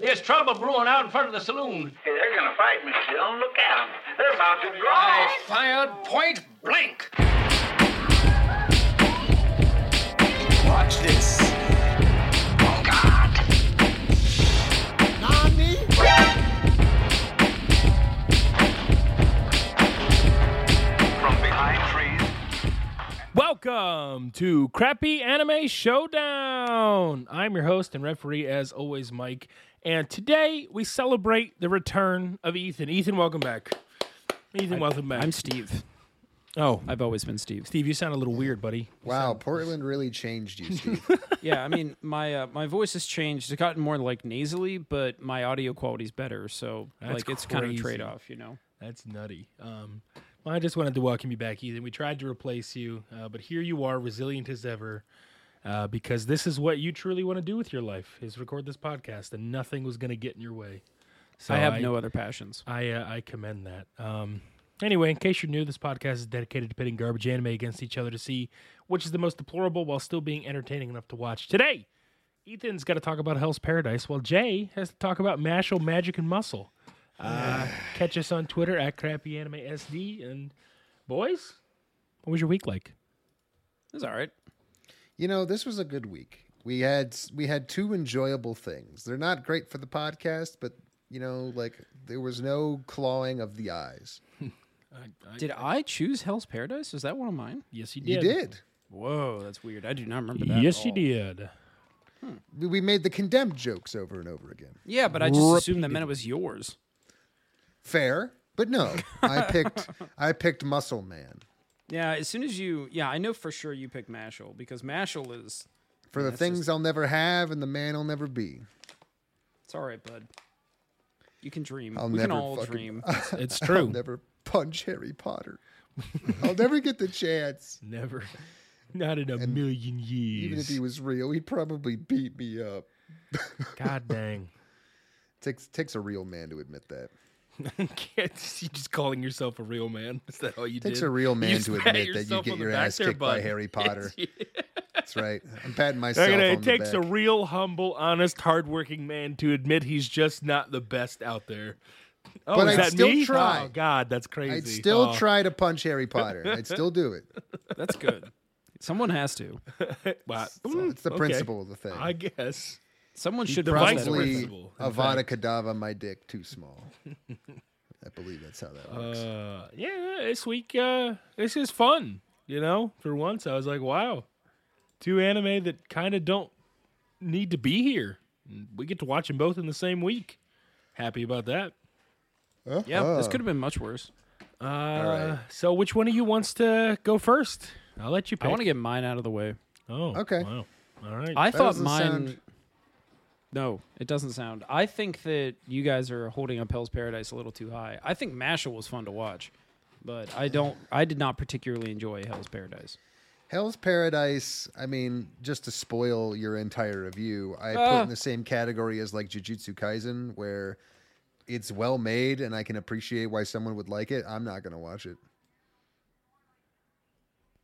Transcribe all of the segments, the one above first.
There's trouble brewing out in front of the saloon. Hey, they're gonna fight me, Still. Look at them. They're about to draw. I fired point blank. Watch this. Oh, God. From behind trees. Welcome to Crappy Anime Showdown. I'm your host and referee, as always, Mike. And today we celebrate the return of Ethan. Ethan, welcome back. Ethan, welcome back. I'm Steve. oh, I've always been Steve. Steve, you sound a little weird, buddy. Wow, Portland really changed you, Steve. yeah, I mean my uh, my voice has changed. It's gotten more like nasally, but my audio quality's better. So That's like it's kind of a trade off, you know. That's nutty. Um, well, I just wanted to welcome you back, Ethan. We tried to replace you, uh, but here you are, resilient as ever. Uh, because this is what you truly want to do with your life: is record this podcast, and nothing was going to get in your way. So I have no other passions. I uh, I commend that. Um, anyway, in case you're new, this podcast is dedicated to pitting garbage anime against each other to see which is the most deplorable while still being entertaining enough to watch. Today, Ethan's got to talk about Hell's Paradise, while Jay has to talk about Mashle, Magic, and Muscle. Uh, catch us on Twitter at Crappy Anime SD. And boys, what was your week like? It's all right. You know, this was a good week. We had we had two enjoyable things. They're not great for the podcast, but you know, like there was no clawing of the eyes. I, I, Did I choose Hell's Paradise? Is that one of mine? yes, you did. You did. did. Whoa, that's weird. I do not remember that. Yes, at you did. We- We made the condemned jokes over and over again. Yeah, but I just assumed that meant it was yours. Fair, but no. I picked I picked Muscle Man Yeah, as soon as you, yeah, I know for sure you picked Mashle because Mashle is. for the things just- I'll never have and the man I'll never be. It's all right, bud. You can dream. I'll we never can all fucking- dream. It's true. I'll never punch Harry Potter. I'll never get the chance. Never. Not in a million years. Even if he was real, he'd probably beat me up. God dang. Takes takes a real man to admit that. You can't just calling yourself a real man? Is that all you it Takes did? a real man just to admit that you get your ass there, kicked by. Harry Potter. Yes, That's right. I'm patting myself Okay, on it takes the a real, humble, honest, hardworking man to admit he's just not the best out there. Oh, But is I'd that still me? Oh, try. Oh God, that's crazy. I'd still Oh. try to punch Harry Potter. I'd still do it. That's good. Someone has to. Wow. So it's the Okay. principle of the thing. I guess. Someone should have vice that Probably principle, in Avada fact. Kedavra, my dick too small. I believe that's how that works. Uh, yeah, this week, uh, this is fun. You know, for once, I was like, wow, two anime that kind of don't need to be here. We get to watch them both in the same week. Happy about that. Yeah, this Uh-huh. could have been much worse. Uh, right. So, which one of you wants to go first? I'll let you pick. I want to get mine out of the way. Oh, Okay. Wow. All right. I That thought mine. sound- No, it doesn't sound. I think that you guys are holding up Hell's Paradise a little too high. I think Mashle was fun to watch, but I don't. I did not particularly enjoy Hell's Paradise. Hell's Paradise, I mean, just to spoil your entire review, I put Ah. in the same category as like Jujutsu Kaisen, where it's well made and I can appreciate why someone would like it. I'm not going to watch it.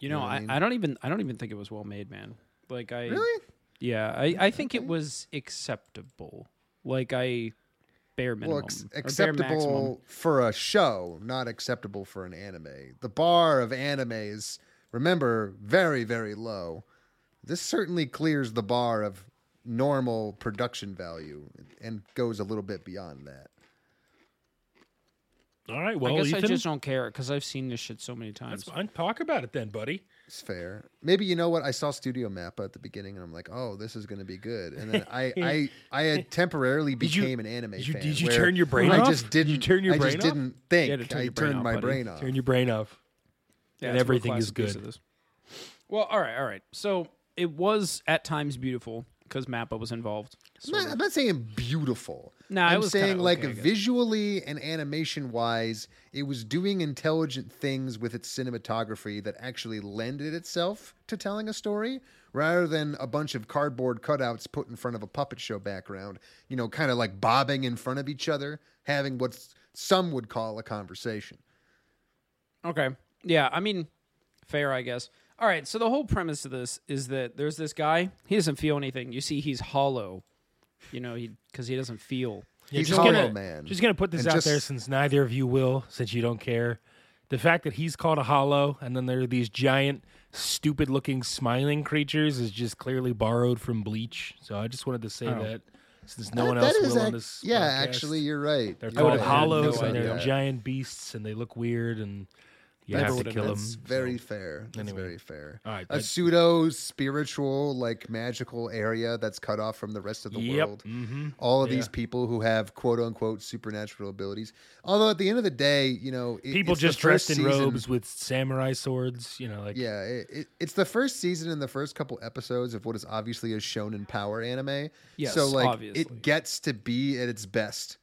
You know, know I I, mean? I don't even. I don't even think it was well made, man. Like I. Really? Yeah, I, I think it was acceptable. Like I, bare minimum, Well, ex- or bare acceptable for a show, not acceptable for an anime. The bar of anime is, remember, very, very low. This certainly clears the bar of normal production value and goes a little bit beyond that. All right. Well, I guess Ethan, I just don't care because I've seen this shit so many times. that's fine. Talk about it then, buddy. It's fair. Maybe you know what? I saw Studio Mappa at the beginning, and I'm like, "Oh, this is going to be good." And then I, I, I had temporarily Did you- became an anime you- fan. did you turn your brain I off? I just Did didn't. you turn your I brain just off? didn't think. You had to turn I your turned off, my buddy. brain off. Turn your brain off. Yeah, and it's a real everything is good. this. Well, all right, all right. So it was at times beautiful because Mappa was involved. I'm not. I'm not saying beautiful. It I'm was saying like okay, visually and animation wise, it was doing intelligent things with its cinematography that actually lended itself to telling a story rather than a bunch of cardboard cutouts put in front of a puppet show background, you know, kind of like bobbing in front of each other, having what some would call a conversation. Okay. Yeah, I mean, fair, I guess. All right, so the whole premise of this is that there's this guy, he doesn't feel anything. You see, he's hollow. You know, he because he doesn't feel. Yeah, He's just Hollow gonna, Man. Just gonna put this And out just- there since neither of you will, since you don't care. The fact that he's called a hollow, and then there are these giant, stupid-looking smiling creatures, is just clearly borrowed from Bleach. So I just wanted to say Oh. that, since no That- one that else is will on ac- this. Yeah, podcast. actually, you're right. they're You're called I had right. hollows, no and they're giant beasts, and they look weird, and you That's have to kill. That's very fair. That's Anyway. very fair. All right, a pseudo spiritual, like magical area that's cut off from the rest of the Yep. world. Mm-hmm. All of Yeah. these people who have quote unquote supernatural abilities. Although at the end of the day, you know, it- People just dressed in season- robes with samurai swords. You know, like Yeah, it, it, it's the first season and the first couple episodes of what is obviously a shonen power anime. Yes, so like obviously. it gets to be at its best,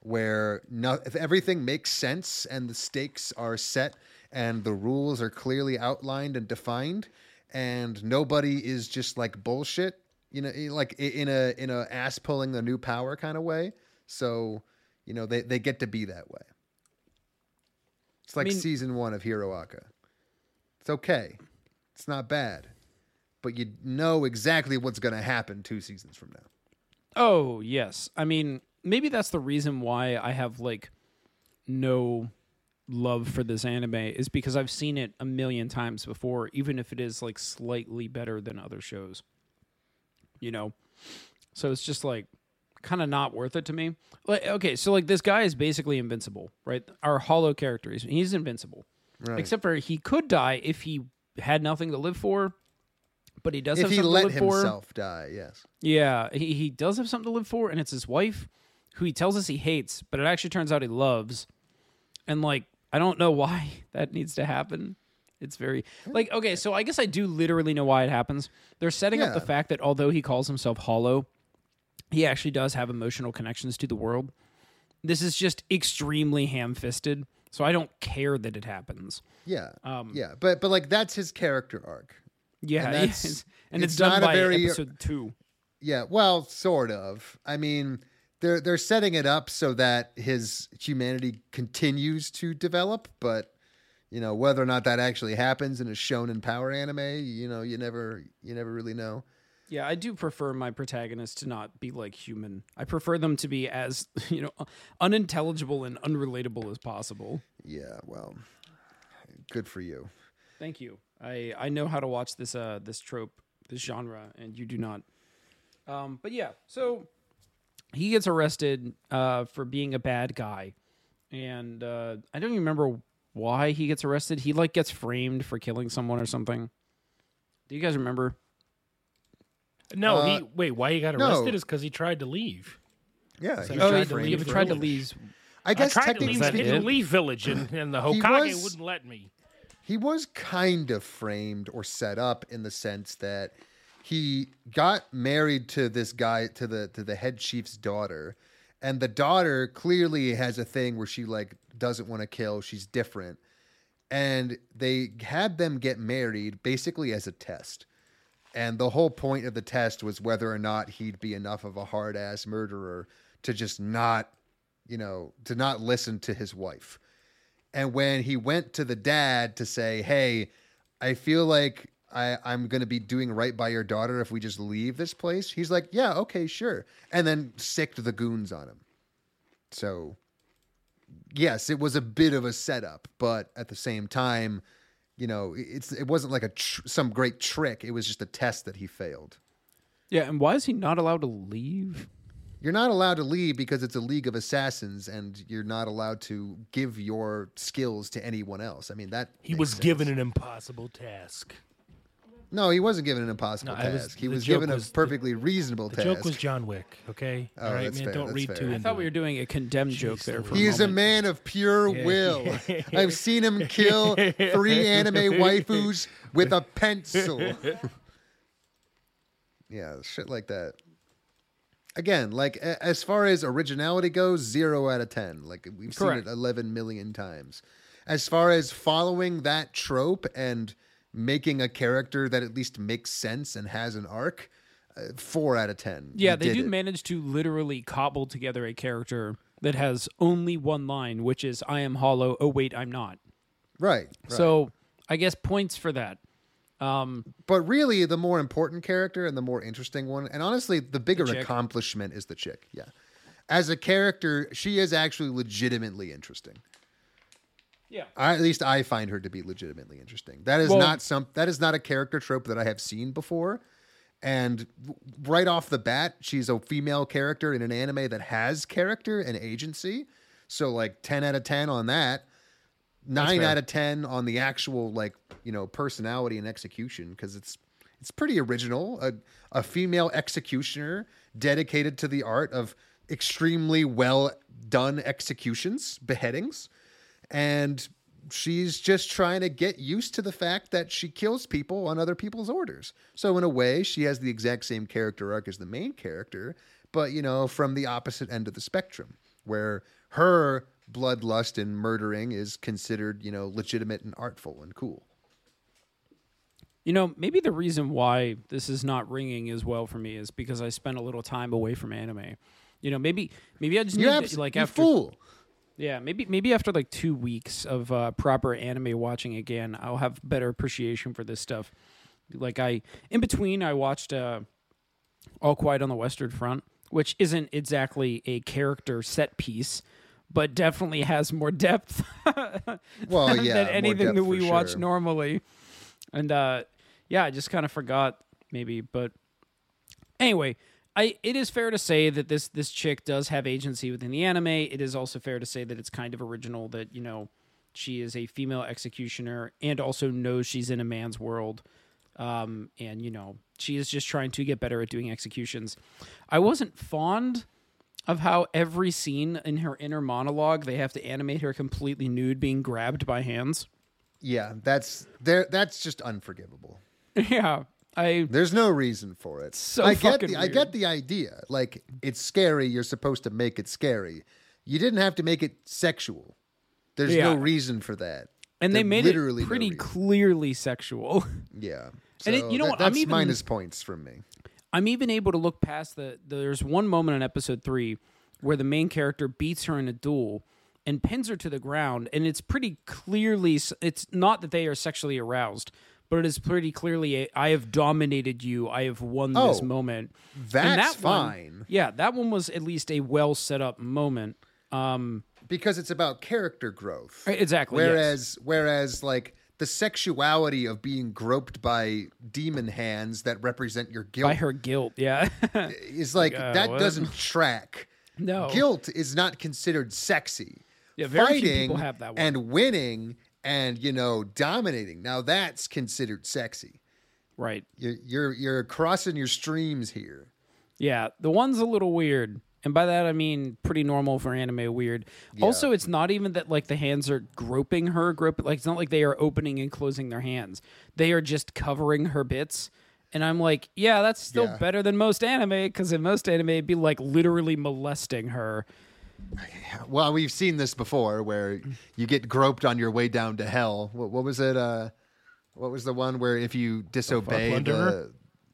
where no, if everything makes sense and the stakes are set and the rules are clearly outlined and defined, and nobody is just like bullshit, you know, like in a in a ass pulling the new power kind of way. So you know they they get to be that way. It's like mean- season one of Hiroaka. It's okay. It's not bad. But you know exactly what's going to happen two seasons from now. Oh yes, I mean maybe that's the reason why I have like no love for this anime is because I've seen it a million times before, even if it is like slightly better than other shows. You know, so it's just like kind of not worth it to me. Like okay, so like this guy is basically invincible, right? Our hollow character, he's, he's invincible, Right. except for he could die if he had nothing to live for. But he does if have he something let to live for. himself die, yes. Yeah, he, he does have something to live for, and it's his wife, who he tells us he hates, but it actually turns out he loves. And like, I don't know why that needs to happen. It's very like okay, so I guess I do literally know why it happens. They're setting up the fact that although he calls himself Hollow, he actually does have emotional connections to the world. This is just extremely ham-fisted, so I don't care that it happens. Yeah. Um, yeah, but but like that's his character arc. Yeah, And that's- yes. and it's, it's done not a by very- episode two. Yeah, well, sort of. I mean, they're they're setting it up so that his humanity continues to develop, but you know, whether or not that actually happens in a shonen power anime, you know, you never you never really know. Yeah, I do prefer my protagonists to not be like human. I prefer them to be as, you know, unintelligible and unrelatable as possible. Yeah, well, good for you. Thank you. I I know how to watch this uh this trope, this genre, and you do not. Um, but yeah, so he gets arrested uh for being a bad guy, and uh I don't even remember why he gets arrested. He like gets framed for killing someone or something. Do you guys remember? no, Uh, he wait. Why he got no. arrested is because he tried to leave. Yeah, So he he Oh, tried tried to leave he tried to leave. I guess I tried to technically leave, that speaking, leave village, and, and the Hokage was- wouldn't let me. he was kind of framed or set up in the sense that he got married to this guy to the to the head chief's daughter and the daughter clearly has a thing where she like doesn't want to kill she's different and they had them get married basically as a test. And the whole point of the test was whether or not he'd be enough of a hard ass murderer to just not you know to not listen to his wife. And when he went to the dad to say, "Hey, I feel like I, I'm going to be doing right by your daughter if we just leave this place," he's like, "Yeah, okay, sure," and then sicked the goons on him. So, yes, it was a bit of a setup, but at the same time, you know, it's it wasn't like a tr- some great trick. It was just a test that he failed. Yeah, and why is he not allowed to leave? You're not allowed to leave because it's a league of assassins, and you're not allowed to give your skills to anyone else. I mean, that He makes was sense. given an impossible task. No, he wasn't given an impossible No, I was- task. he was joke given was- a perfectly reasonable The task. joke was John Wick. Okay, Oh, all right, that's man. fair, Don't that's read fair. too I I thought we were doing a condemned joke there for He a is a man of pure Yeah. will. I've seen him kill three anime waifus with a pencil. yeah, shit like that. Again, like as far as originality goes, zero out of ten. Like we've Correct. seen it eleven million times. As far as following that trope and making a character that at least makes sense and has an arc, uh, four out of ten. Yeah, they do it. manage to literally cobble together a character that has only one line, which is "I am hollow." Oh wait, I'm not. right, right. So I guess points for that. Um, But really, the more important character and the more interesting one, and honestly, the bigger chick. accomplishment is the chick. Yeah. As a character, she is actually legitimately interesting. Yeah. I, at least I find her to be legitimately interesting. That is Well- not some. That is not a character trope that I have seen before. And right off the bat, she's a female character in an anime that has character and agency. So like ten out of ten on that. Nine out of ten on the actual like you know personality and execution because it's it's pretty original. A a female executioner dedicated to the art of extremely well done executions, beheadings and she's just trying to get used to the fact that she kills people on other people's orders. So in a way, she has the exact same character arc as the main character, but you know, from the opposite end of the spectrum, where her bloodlust and murdering is considered, you know, legitimate and artful and cool. You know, maybe the reason why this is not ringing as well for me is because I spent a little time away from anime. You know, maybe maybe I just You need abs- to, like after fool. Yeah, maybe maybe after like two weeks of uh, proper anime watching again, I'll have better appreciation for this stuff. Like I, in between, I watched uh, All Quiet on the Western Front, which isn't exactly a character set piece, but definitely has more depth Well, yeah, than anything that we watch sure. normally. And uh, yeah, I just kind of forgot maybe, but anyway, I it is fair to say that this this chick does have agency within the anime. It is also fair to say that it's kind of original that you know she is a female executioner and also knows she's in a man's world. Um, and you know she is just trying to get better at doing executions. I wasn't fond of how every scene in her inner monologue they have to animate her completely nude being grabbed by hands. Yeah, that's there. That's just unforgivable. yeah, I There's no reason for it. So I get the I get the idea. Like it's scary. You're supposed to make it scary. You didn't have to make it sexual. There's no reason for that. and they There made it no pretty reason. clearly sexual. Yeah. And it- you know that- what, I'm That's even- minus points from me. I'm even able to look past the. There's one moment in episode three where the main character beats her in a duel and pins her to the ground, and it's pretty clearly. It's not that they are sexually aroused, but it is pretty clearly a, I have dominated you. I have won this Oh, moment. And That's that one- fine yeah, that one was at least a well set up moment. Um, because it's about character growth. exactly. yes. Whereas, whereas, like the sexuality of being groped by demon hands that represent your guilt by her guilt, yeah. is like uh, that what? doesn't track. No. guilt is not considered sexy. Yeah, very few Fighting people have that one. and winning and you know dominating. Now that's considered sexy. right. You're you're you're crossing your streams here. Yeah, the one's a little weird. And by that I mean pretty normal for anime weird. Also, it's not even that like the hands are groping her, grope like it's not like they are opening and closing their hands. They are just covering her bits. And I'm like, yeah, that's still Yeah. better than most anime because in most anime it'd be like literally molesting her. Well, we've seen this before where you get groped on your way down to hell. What, what was it? Uh, what was the one where if you disobey the Plunderer?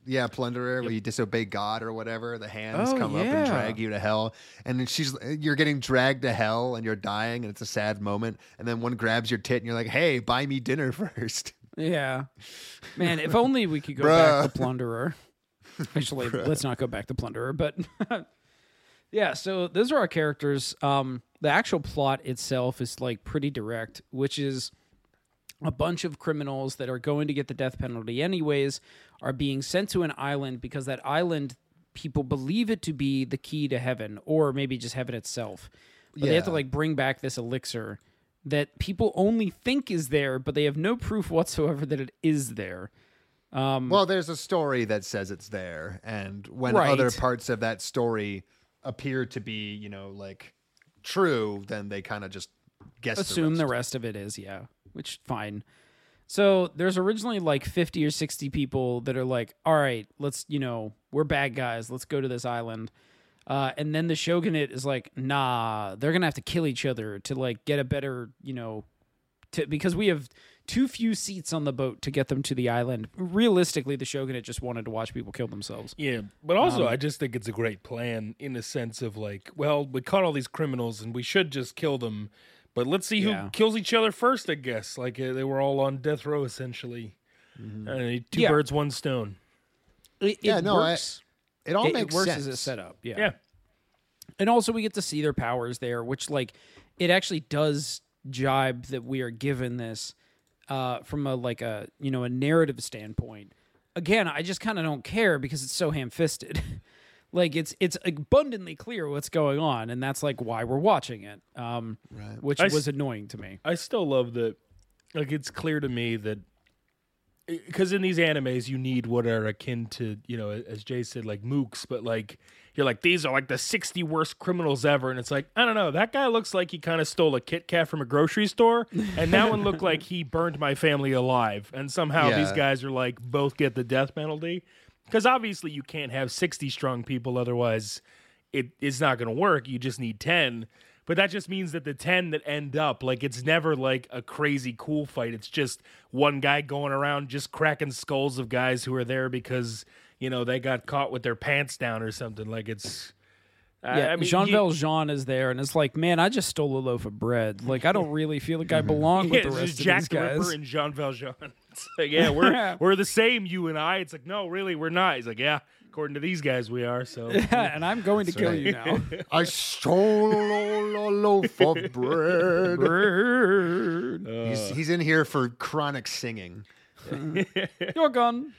yeah plunderer, where you disobey God or whatever, the hands Oh, come up and drag you to hell, and then she's you're getting dragged to hell and you're dying, and it's a sad moment, and then one grabs your tit and you're like, "Hey, buy me dinner first. Yeah. Man, if only we could go back to Plunderer. Actually, let's not go back to Plunderer, but yeah, so those are our characters. Um the actual plot itself is like pretty direct, which is a bunch of criminals that are going to get the death penalty anyways are being sent to an island because that island people believe it to be the key to heaven or maybe just heaven itself. But they have to like bring back this elixir that people only think is there, but they have no proof whatsoever that it is there. Well, there's a story that says it's there, and when Right. other parts of that story appear to be, you know, like true, then they kind of just guess. assume the the rest. rest of it is yeah which fine so there's originally like 50 or 60 people that are like all right let's you know we're bad guys let's go to this island uh, and then the shogunate is like nah they're gonna have to kill each other to like get a better you know to because we have too few seats on the boat to get them to the island realistically the shogunate just wanted to watch people kill themselves Yeah, but also Um, I just think it's a great plan in the sense of like, well, we caught all these criminals and we should just kill them, but let's see who Yeah. kills each other first. I guess like uh, they were all on death row essentially. Uh, two Yeah. birds, one stone. It, Yeah, it no, I- It all it, it makes works sense. as it's set up. Yeah. Yeah. And also we get to see their powers there, which like it actually does jibe that we are given this uh from a like a you know a narrative standpoint. Again, I just kind of don't care because it's so ham-fisted. like it's it's abundantly clear what's going on and that's like why we're watching it. Um right. which I s- was annoying to me. I still love that. Like it's clear to me that because in these animes you need what are akin to you know as Jay said like mooks, but like you're like these are like the 60 worst criminals ever, and it's like I don't know that guy looks like he kind of stole a Kit Kat from a grocery store, and that one looked like he burned my family alive, and somehow these guys are like both get the death penalty because obviously you can't have 60 strong people otherwise it it's not going to work. You just need 10. But that just means that the 10 that end up, like, it's never like a crazy cool fight. It's just one guy going around just cracking skulls of guys who are there because, you know, they got caught with their pants down or something. Like, it's. Yeah, I mean, Jean you- Valjean is there, and it's like, man, I just stole a loaf of bread. Like, I don't really feel like I belong Yeah, with the rest of Jack these the guys. Ripper and Jean Valjean. It's like, yeah, we're we're the same, you and I. It's like, no, really, we're not. He's like, yeah, according to these guys, we are. So yeah, and I'm going to kill you now. I stole a loaf of bread. he's, he's in here for chronic singing. You're gone.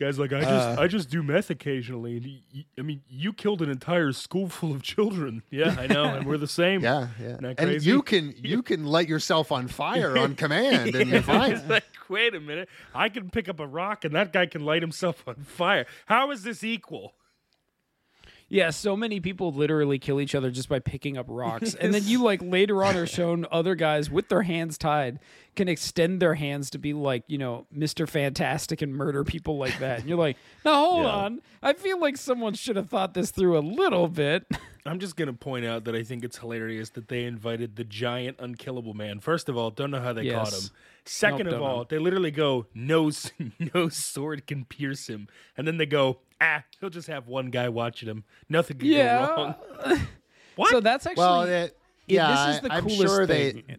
Guy's like, I just Uh, I just do meth occasionally. And y- y- I mean, you killed an entire school full of children. Yeah, I know, and we're the same. Yeah, yeah. And you can you can light yourself on fire on command, and you're fine. Like, wait a minute. I can pick up a rock, and that guy can light himself on fire. How is this equal? Yeah, so many people literally kill each other just by picking up rocks. And then you like later on are shown other guys with their hands tied can extend their hands to be like, you know, Mr. Fantastic and murder people like that. And you're like, now hold Yeah. on. I feel like someone should have thought this through a little bit. I'm just gonna point out that I think it's hilarious that they invited the giant unkillable man. First of all, don't know how they caught him. Second Nope, of all, know. they literally go, no, no sword can pierce him, and then they go, ah, he'll just have one guy watching him. Nothing can Yeah. go wrong. What? So that's actually Well, it, it- yeah, this is the I- I'm coolest sure thing. they.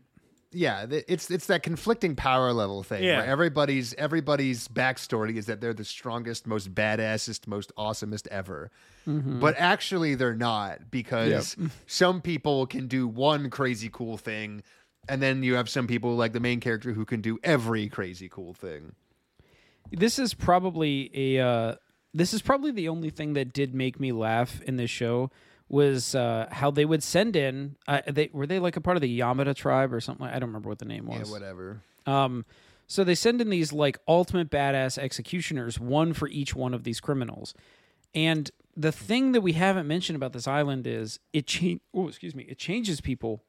Yeah, it's it's that conflicting power level thing Yeah. where everybody's everybody's backstory is that they're the strongest, most badassest, most awesomest ever. Mm-hmm. But actually, they're not because some people can do one crazy cool thing, and then you have some people like the main character who can do every crazy cool thing. this is probably a uh, this is probably the only thing that did make me laugh in this show was uh, how they would send in uh, they were they like a part of the Yamada tribe or something I don't remember what the name was. Yeah, whatever. Um, so they send in these like ultimate badass executioners, one for each one of these criminals. And the thing that we haven't mentioned about this island is it change. Oh, excuse me. It changes people.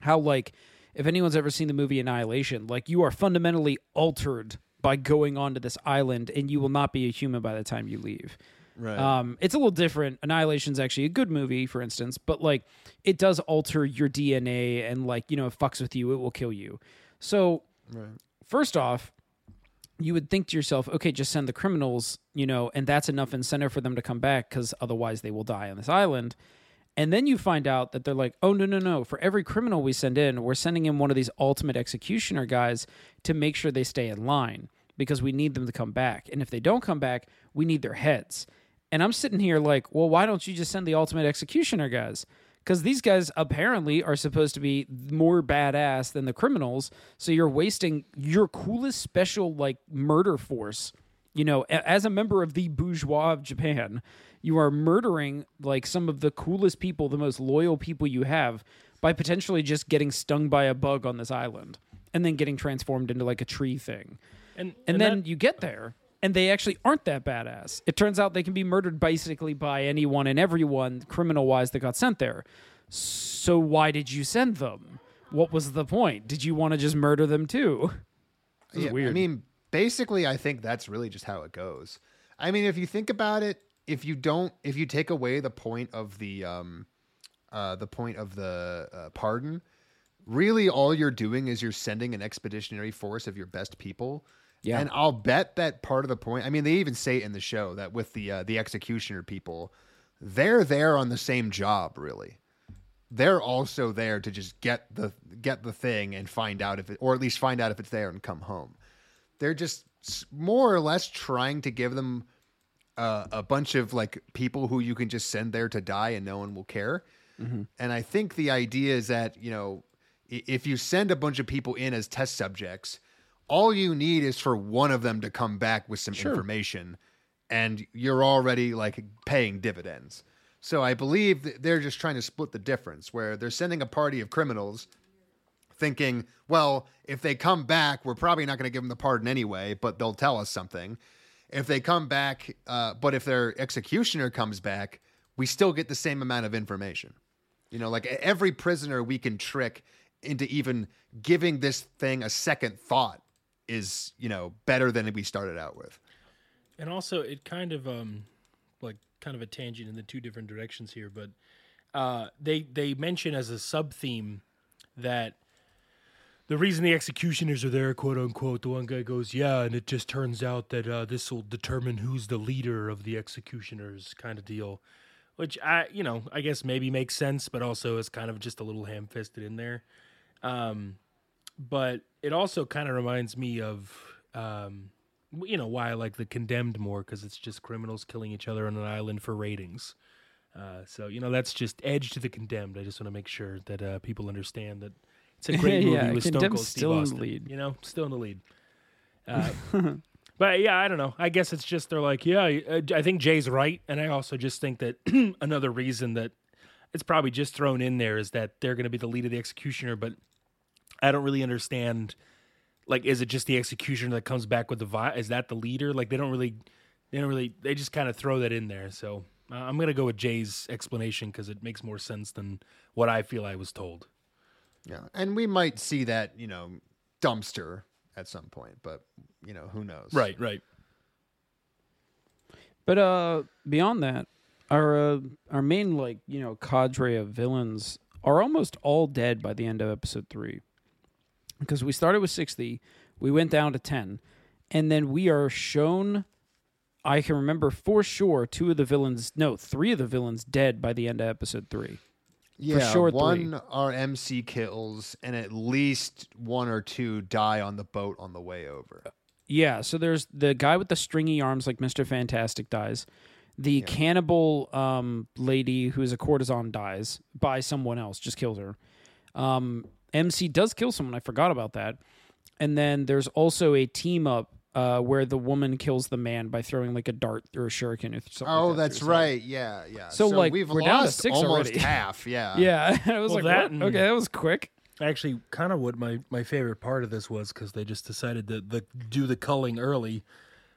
How like if anyone's ever seen the movie Annihilation, like you are fundamentally altered by going onto this island, and you will not be a human by the time you leave. Right. Um, it's a little different. Annihilation's actually a good movie, for instance, but like it does alter your DNA and like you know it fucks with you, it will kill you. So first off, you would think to yourself, okay, just send the criminals, you know, and that's enough incentive for them to come back because otherwise they will die on this island. And then you find out that they're like, oh, no, no, no. For every criminal we send in, we're sending in one of these ultimate executioner guys to make sure they stay in line because we need them to come back. And if they don't come back, we need their heads. And I'm sitting here like, well, why don't you just send the ultimate executioner guys? Because these guys apparently are supposed to be more badass than the criminals. So you're wasting your coolest special like murder force. You know, as a member of the bourgeois of Japan, you are murdering like some of the coolest people, the most loyal people you have by potentially just getting stung by a bug on this island and then getting transformed into like a tree thing. and And, then that- you get there, and they actually aren't that badass. It turns out they can be murdered basically by anyone and everyone, criminal wise, that got sent there. So why did you send them? What was the point? Did you want to just murder them too? This is Yeah, I mean, basically, I think that's really just how it goes. I mean, if you think about it, if you don't, if you take away the point of the, um, uh, the point of the uh, pardon, really all you're doing is you're sending an expeditionary force of your best people. Yeah. And I'll bet that part of the point. I mean, they even say it in the show that with the uh, the executioner people, they're there on the same job. Really, they're also there to just get the get the thing and find out if it, or at least find out if it's there and come home they're just more or less trying to give them uh, a bunch of like people who you can just send there to die and no one will care. And I think the idea is that, you know, if you send a bunch of people in as test subjects, all you need is for one of them to come back with some information and you're already like paying dividends. So I believe that they're just trying to split the difference where they're sending a party of criminals thinking, well, if they come back, we're probably not going to give them the pardon anyway, but they'll tell us something. If they come back, uh, but if their executioner comes back, we still get the same amount of information. You know, like every prisoner we can trick into even giving this thing a second thought is, you know, better than we started out with. And also, it kind of um, like kind of a tangent in the two different directions here, but uh, they they mention as a sub theme that the reason the executioners are there, quote unquote, the one guy goes, yeah, and it just turns out that uh, this will determine who's the leader of the executioners, kind of deal. Which I, you know, I guess maybe makes sense, but also is kind of just a little ham-fisted in there. Um, but it also kind of reminds me of um, you know why I like the condemned more because it's just criminals killing each other on an island for ratings. Uh, so you know that's just edge to the condemned. I just want to make sure that uh, people understand that it's a great movie Yeah, with Stone Cold Steve still in the Austin. lead. You know, still in the lead. Uh, but yeah, I don't know. I guess it's just they're like, yeah, I- I think Jay's right, and I also just think that another reason that it's probably just thrown in there is that they're going to be the lead of the executioner, but I don't really understand. Like, is it just the executioner that comes back with the vi? Is that the leader? Like, they don't really, they don't really, they just kind of throw that in there. So uh, I'm gonna go with Jay's explanation because it makes more sense than what I feel I was told. Yeah. And we might see that, you know, dumpster at some point, but, you know, who knows? Right, right. But uh, beyond that, our uh, our main like you know cadre of villains are almost all dead by the end of episode three, because we started with sixty, we went down to ten, and then we are shown. I can remember for sure two of the villains, no, three of the villains dead by the end of episode three. Yeah, sure, one three. our MC kills, and at least one or two die on the boat on the way over. Yeah, so there's the guy with the stringy arms, like Mister Fantastic, dies. The cannibal um, lady, who's a courtesan, dies by someone else, just kills her. Um, MC does kill someone. I forgot about that. And then there's also a team up uh, where the woman kills the man by throwing like a dart or a shuriken. Or something Oh, like that that's through right. Yeah, yeah. So, like, we've we're down to lost six almost already. half. Yeah. Yeah, I was Well, like, that what? and- okay, that was quick. Actually, kind of what my, my favorite part of this was because they just decided to the, do the culling early,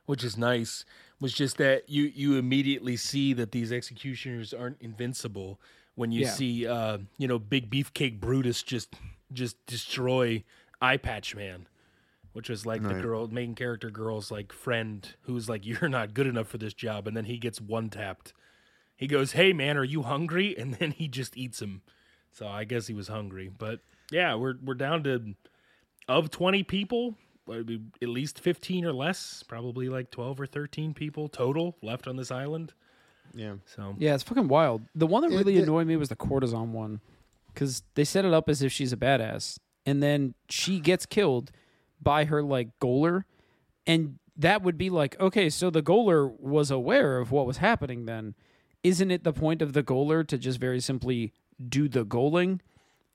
which is nice. Was just that you you immediately see that these executioners aren't invincible when you Yeah. see uh, you know Big Beefcake Brutus just just destroy Eye Patch Man, which was like the girl main character girl's like friend who's like you're not good enough for this job, and then he gets one tapped. He goes, "Hey man, are you hungry?" And then he just eats him. So I guess he was hungry. But yeah, we're we're down to of twenty people, uh, be at least fifteen or less, probably like twelve or thirteen people total left on this island. Yeah. So Yeah, it's fucking wild. The one that It- really it- annoyed me was the courtesan one, because they set it up as if she's a badass, and then she gets killed by her like goaler, and that would be like, okay, so the goaler was aware of what was happening. Then, isn't it the point of the goaler to just very simply do the goaling,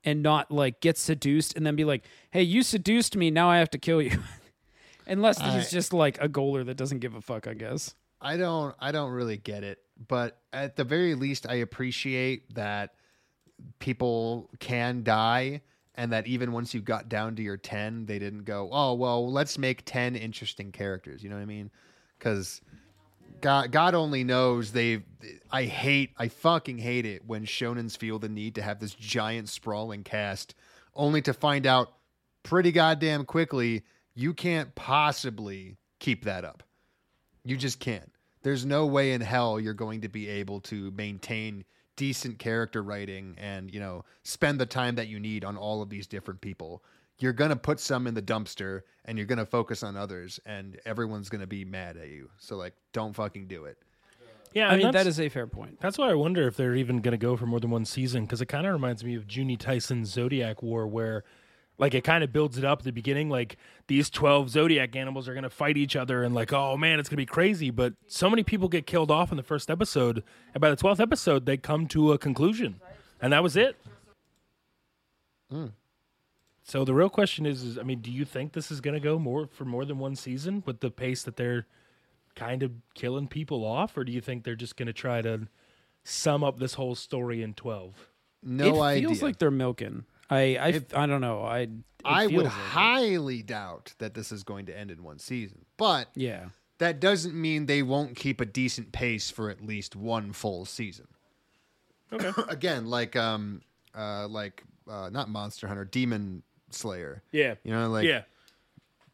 and not like get seduced and then be like, hey, you seduced me, now I have to kill you. Unless I- he's just like a goaler that doesn't give a fuck, I guess. I don't I don't really get it, but at the very least I appreciate that people can die and that even once you got down to your 10 they didn't go, "Oh, well, let's make 10 interesting characters." You know what I mean? Cuz God God only knows they I hate I fucking hate it when shonens feel the need to have this giant sprawling cast only to find out pretty goddamn quickly you can't possibly keep that up. You just can't. There's no way in hell you're going to be able to maintain decent character writing and, you know, spend the time that you need on all of these different people. You're going to put some in the dumpster and you're going to focus on others and everyone's going to be mad at you. So like don't fucking do it. yeah, I and mean, that's- a fair point. That's why I wonder if they're even going to go for more than one season because it kind of reminds me of Juni Taisen's Zodiac War, where Like it kind of builds it up at the beginning, like these twelve zodiac animals are gonna fight each other, and like, oh man, it's gonna be crazy. But so many people get killed off in the first episode, and by the twelfth episode, they come to a conclusion, and that was it. Hmm. So the real question is, is, I mean, do you think this is gonna go more for more than one season with the pace that they're kind of killing people off, or do you think they're just gonna try to sum up this whole story in twelve? No idea. it idea. feels like they're milking. I I, I don't know. I I would feels like it. highly doubt that this is going to end in one season. But Yeah. that doesn't mean they won't keep a decent pace for at least one full season. Okay. Again, like um uh like uh not Monster Hunter, Demon Slayer. Yeah. You know, like yeah.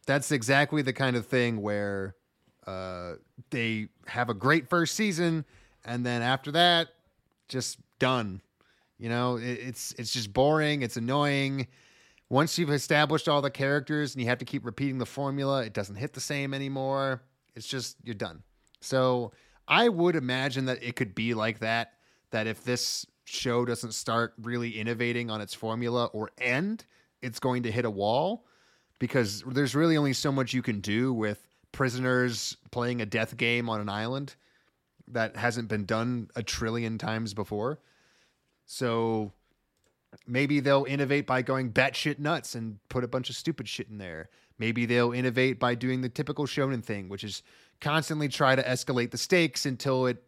that's exactly the kind of thing where uh, they have a great first season, and then after that, just done. You know, it, it's it's just boring. It's annoying. Once you've established all the characters and you have to keep repeating the formula, it doesn't hit the same anymore. It's just you're done. So I would imagine that it could be like that. That if this show doesn't start really innovating on its formula or end, it's going to hit a wall because there's really only so much you can do with prisoners playing a death game on an island that hasn't been done a trillion times before. So maybe they'll innovate by going batshit nuts and put a bunch of stupid shit in there. Maybe they'll innovate by doing the typical shonen thing, which is constantly try to escalate the stakes until it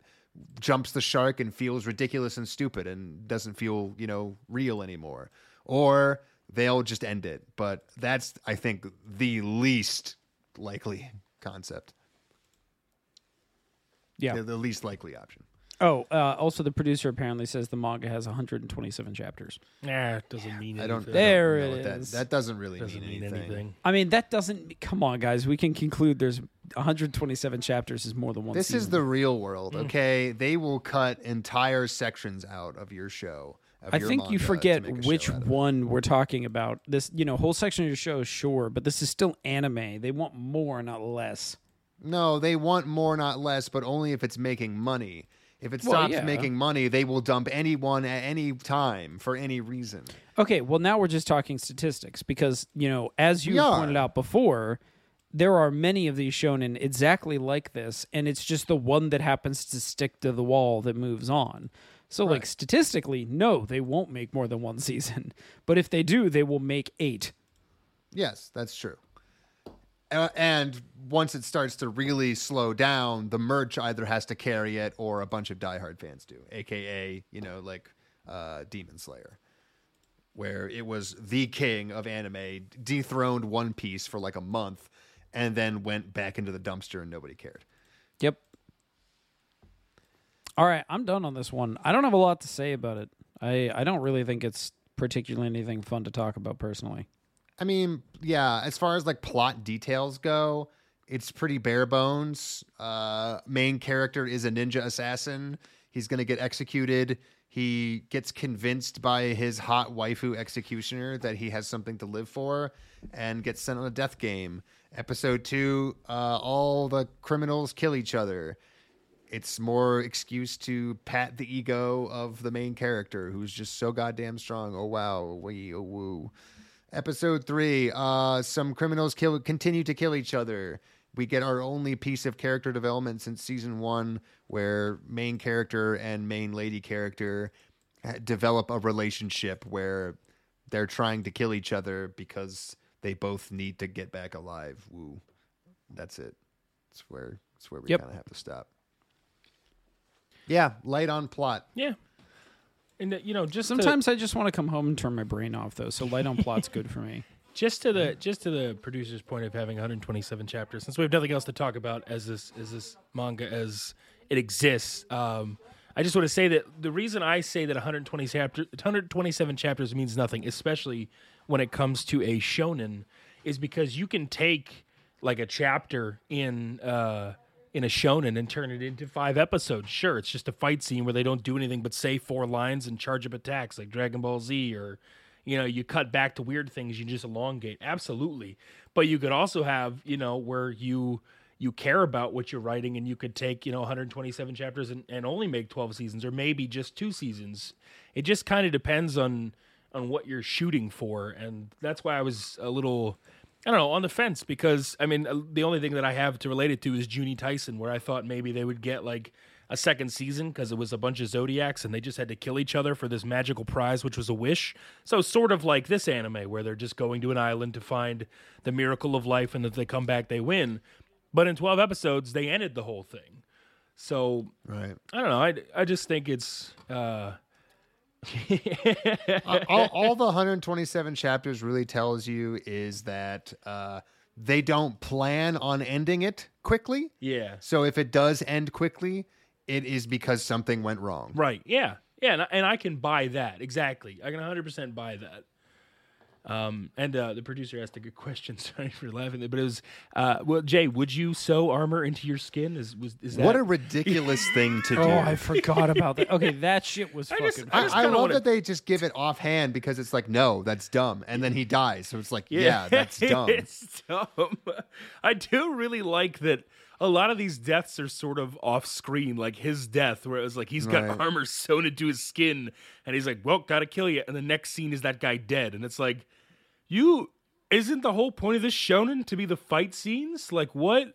jumps the shark and feels ridiculous and stupid and doesn't feel, you know, real anymore. Or they'll just end it. But that's, I think, the least likely concept. Yeah. The, the least likely option. Oh, uh, also the producer apparently says the manga has 127 chapters. Nah, it doesn't mean I don't. anything. There I don't know it what is. That, that doesn't really doesn't mean, mean anything. anything. I mean, that doesn't. Come on, guys. We can conclude there's 127 chapters is more than one. This is the real world, Mm. okay? They will cut entire sections out of your show. of I your think you forget make a show which out of it. one we're talking about. This, you know, whole section of your show is sure, but this is still anime. They want more, not less. No, they want more, not less, but only if it's making money. If it Well, stops yeah. making money, they will dump anyone at any time for any reason. Okay, well now we're just talking statistics because you know, as you pointed out before, there are many of these shonen exactly like this, and it's just the one that happens to stick to the wall that moves on. So, like statistically, no, they won't make more than one season, but if they do, they will make eight. Yes, that's true. Uh, and once it starts to really slow down, the merch either has to carry it or a bunch of diehard fans do, aka you know like uh, Demon Slayer, where it was the king of anime, dethroned One Piece for like a month, and then went back into the dumpster and nobody cared. Yep. All right, I'm done on this one. I don't have a lot to say about it. I I don't really think it's particularly anything fun to talk about personally. I mean, yeah, as far as like plot details go, it's pretty bare bones. Uh, main character is a ninja assassin. He's going to get executed. He gets convinced by his hot waifu executioner that he has something to live for and gets sent on a death game. Episode two, uh, all the criminals kill each other. It's more excuse to pat the ego of the main character who's just so goddamn strong. Oh, wow. Wee, oh, woo. Episode three, uh, some criminals kill continue to kill each other. We get our only piece of character development since season one, where main character and main lady character develop a relationship where they're trying to kill each other because they both need to get back alive. Woo, that's it. That's where that's where we Yep. kind of have to stop. Yeah, light on plot. Yeah. And uh, you know, just to- Sometimes I just want to come home and turn my brain off though. So light on plot's good for me. just to the just to the producer's point of having 127 chapters, since we have nothing else to talk about as this as this manga as it exists, um, I just want to say that the reason I say that 120 chapter, 127 chapters means nothing, especially when it comes to a shonen, is because you can take like a chapter in uh, in a shonen and turn it into five episodes. Sure, it's just a fight scene where they don't do anything but say four lines and charge up attacks like Dragon Ball Z or you know, you cut back to weird things, you just elongate. Absolutely. But you could also have, you know, where you you care about what you're writing and you could take, you know, 127 chapters and, and only make 12 seasons or maybe just two seasons. It just kind of depends on on what you're shooting for, and that's why I was a little. I don't know, on the fence because I mean, uh, the only thing that I have to relate it to is Juni Taisen, where I thought maybe they would get like a second season because it was a bunch of zodiacs and they just had to kill each other for this magical prize, which was a wish. So sort of like this anime where they're just going to an island to find the miracle of life, and if they come back, they win. But in twelve episodes, they ended the whole thing. So Right. I don't know. I I just think it's. uh Uh, all, all the 127 chapters really tells you is that uh, they don't plan on ending it quickly. Yeah. So if it does end quickly, it is because something went wrong. Right. Yeah. Yeah. And I, and I can buy that. Exactly. I can 100% buy that. Um, and uh, the producer asked a good question. Sorry for laughing, but it was, uh, well, Jay, would you sew armor into your skin? Is was is that What a ridiculous thing to do. Oh, I forgot about that. Okay, that shit was I fucking. just- I, just I love wanna- that they just give it offhand because it's like, no, that's dumb. And then he dies. So it's like, yeah, that's dumb. it's dumb. I do really like that. A lot of these deaths are sort of off screen, like his death, where it was like he's got Right. armor sewn into his skin, and he's like, "Well, gotta kill you." And the next scene is that guy dead, and it's like, you isn't the whole point of this shonen to be the fight scenes? Like, what?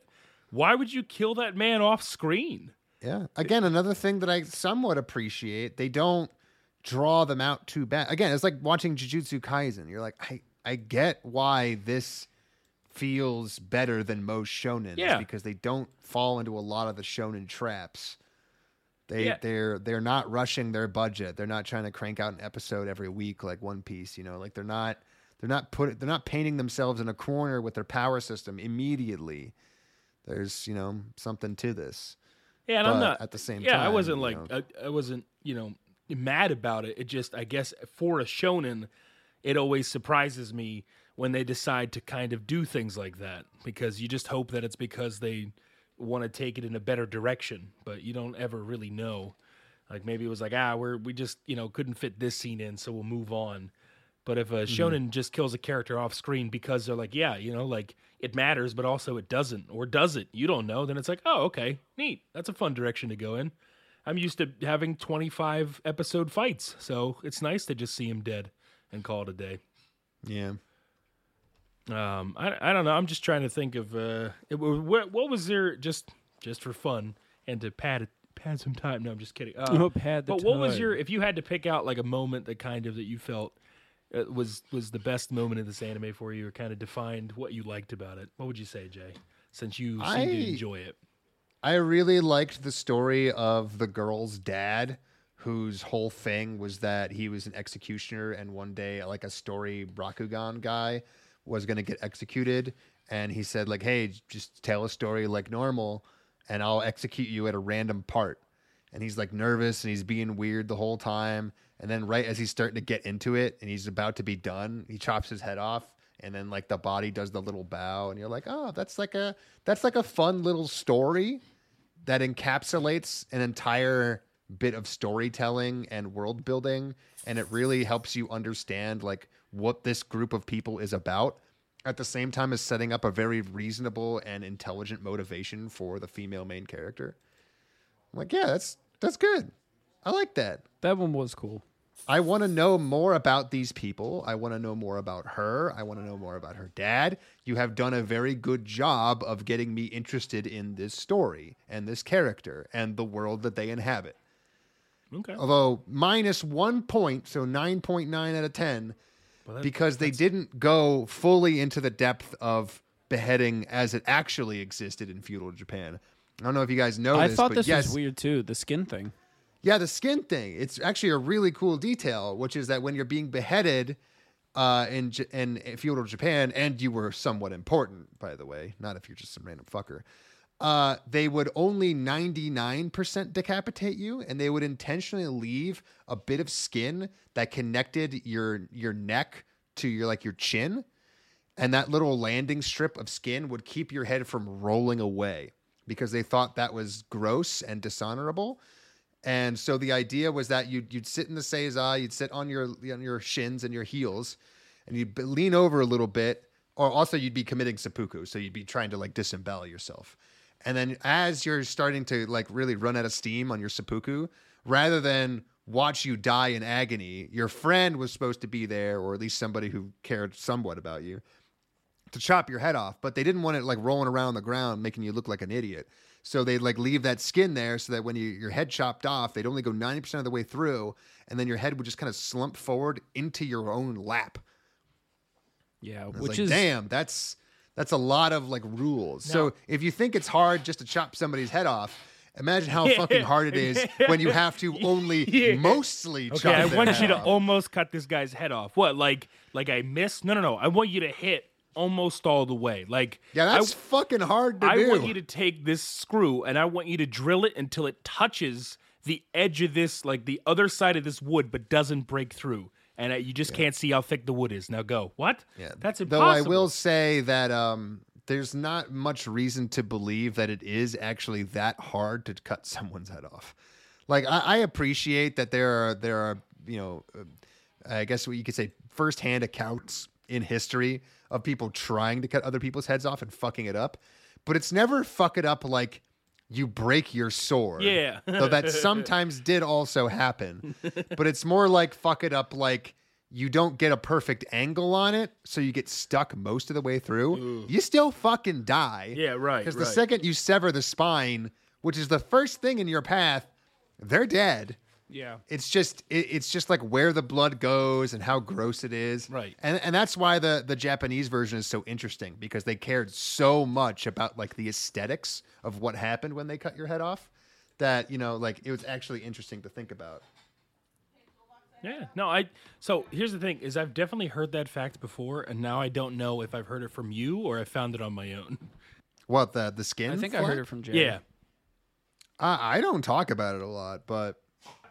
Why would you kill that man off screen? Yeah. Again, another thing that I somewhat appreciate, they don't draw them out too bad. Again, it's like watching Jujutsu Kaisen. You're like, I, I get why this feels better than most shonen. Yeah. because they don't fall into a lot of the shonen traps. They Yeah. they're they're not rushing their budget. They're not trying to crank out an episode every week like One Piece, you know, like they're not they're not put they're not painting themselves in a corner with their power system immediately. There's, you know, something to this. Yeah, and But I'm not at the same Yeah, I wasn't like know. I, I wasn't you know mad about it. It just I guess for a shonen, it always surprises me when they decide to kind of do things like that because you just hope that it's because they want to take it in a better direction, but you don't ever really know. Like maybe it was like ah we're we just you know couldn't fit this scene in, so we'll move on. But if a Mm-hmm. shonen just kills a character off screen because they're like, yeah, you know, like it matters, but also it doesn't, or does it? You don't know. Then it's like, oh, okay, neat. That's a fun direction to go in. I'm used to having 25 episode fights, so it's nice to just see him dead and call it a day. Yeah. Um, I, I don't know. I'm just trying to think of uh, it, what, what was there just just for fun and to pad it, pad some time. No, I'm just kidding. Uh, Oh, pad the but what was your if you had to pick out like a moment that kind of that you felt Uh, was was the best moment of this anime for you, or kind of defined what you liked about it? What would you say, Jay? Since you seem I- to enjoy it. I really liked the story of the girl's dad, whose whole thing was that he was an executioner, and one day, like a story Rakugan guy was going to get executed, and he said, like, "Hey, just tell a story like normal, and I'll execute you at a random part." And he's like nervous and he's being weird the whole time. And then right as he's starting to get into it and he's about to be done, he chops his head off and then like the body does the little bow and you're like, "Oh, that's like a that's like a fun little story that encapsulates an entire bit of storytelling and world building and it really helps you understand like what this group of people is about at the same time as setting up a very reasonable and intelligent motivation for the female main character. I'm like, yeah, that's that's good. I like that. that one was cool. I want to know more about these people. I want to know more about her. I want to know more about her dad. You have done a very good job of getting me interested in this story and this character and the world that they inhabit. Okay. Although minus one point, so 9.9 out of 10, Well, that- because they didn't go fully into the depth of beheading as it actually existed in feudal Japan. I don't know if you guys know I this, thought but this yes, was weird too. The skin thing. Yeah, the skin thing. It's actually a really cool detail, which is that when you're being beheaded uh, in, J- in feudal Japan, and you were somewhat important, by the way, not if you're just some random fucker, uh, they would only 99% decapitate you, and they would intentionally leave a bit of skin that connected your your neck to your like your chin, and that little landing strip of skin would keep your head from rolling away because they thought that was gross and dishonorable. And so the idea was that you'd you'd sit in the seiza, you'd sit on your on your shins and your heels, and you'd lean over a little bit, or also you'd be committing seppuku, so you'd be trying to like disembowel yourself. And then as you're starting to like really run out of steam on your seppuku, rather than watch you die in agony. Your friend was supposed to be there, or at least somebody who cared somewhat about you, to chop your head off, but they didn't want it like rolling around the ground, making you look like an idiot. So they'd like leave that skin there so that when you, your head chopped off, they'd only go 90% of the way through, and then your head would just kind of slump forward into your own lap. Yeah, which like, is damn, that's that's a lot of like rules. so if you think it's hard just to chop somebody's head off, imagine how fucking hard it is when you have to only Yeah. mostly Okay, I want you to almost cut this guy's head off. What, like, like I missed? No, no, no. I want you to hit almost all the way. Like, Yeah, I- that's fucking hard to I do. want you to take this screw and I want you to drill it until it touches the edge of this, like the other side of this wood, but doesn't break through. And uh, you just can't see how thick the wood is. Now go. What? Yeah. That's Though. I will say that um, there's not much reason to believe that it is actually that hard to cut someone's head off. Like I, I appreciate that there are there are you know, uh, I guess what you could say firsthand accounts in history of people trying to cut other people's heads off and fucking it up, but it's never fuck it up like you break your sword. Yeah. Though that sometimes did also happen. But it's more like fuck it up like you don't get a perfect angle on it, so you get stuck most of the way through. You still fucking die. Yeah, right, Because the second you sever the spine, which is the first thing in your path, they're dead. Yeah. It's just it, it's just like where the blood goes and how gross it is. Right. And and that's why the the Japanese version is so interesting because they cared so much about like the aesthetics of what happened when they cut your head off that, you know, like it was actually interesting to think about. Yeah. No, I. So here's the thing: is I've definitely heard that fact before, and now I don't know if I've heard it from you or I found it on my own. What the the skin? I think I heard it from Jay. Yeah. I, I don't talk about it a lot, but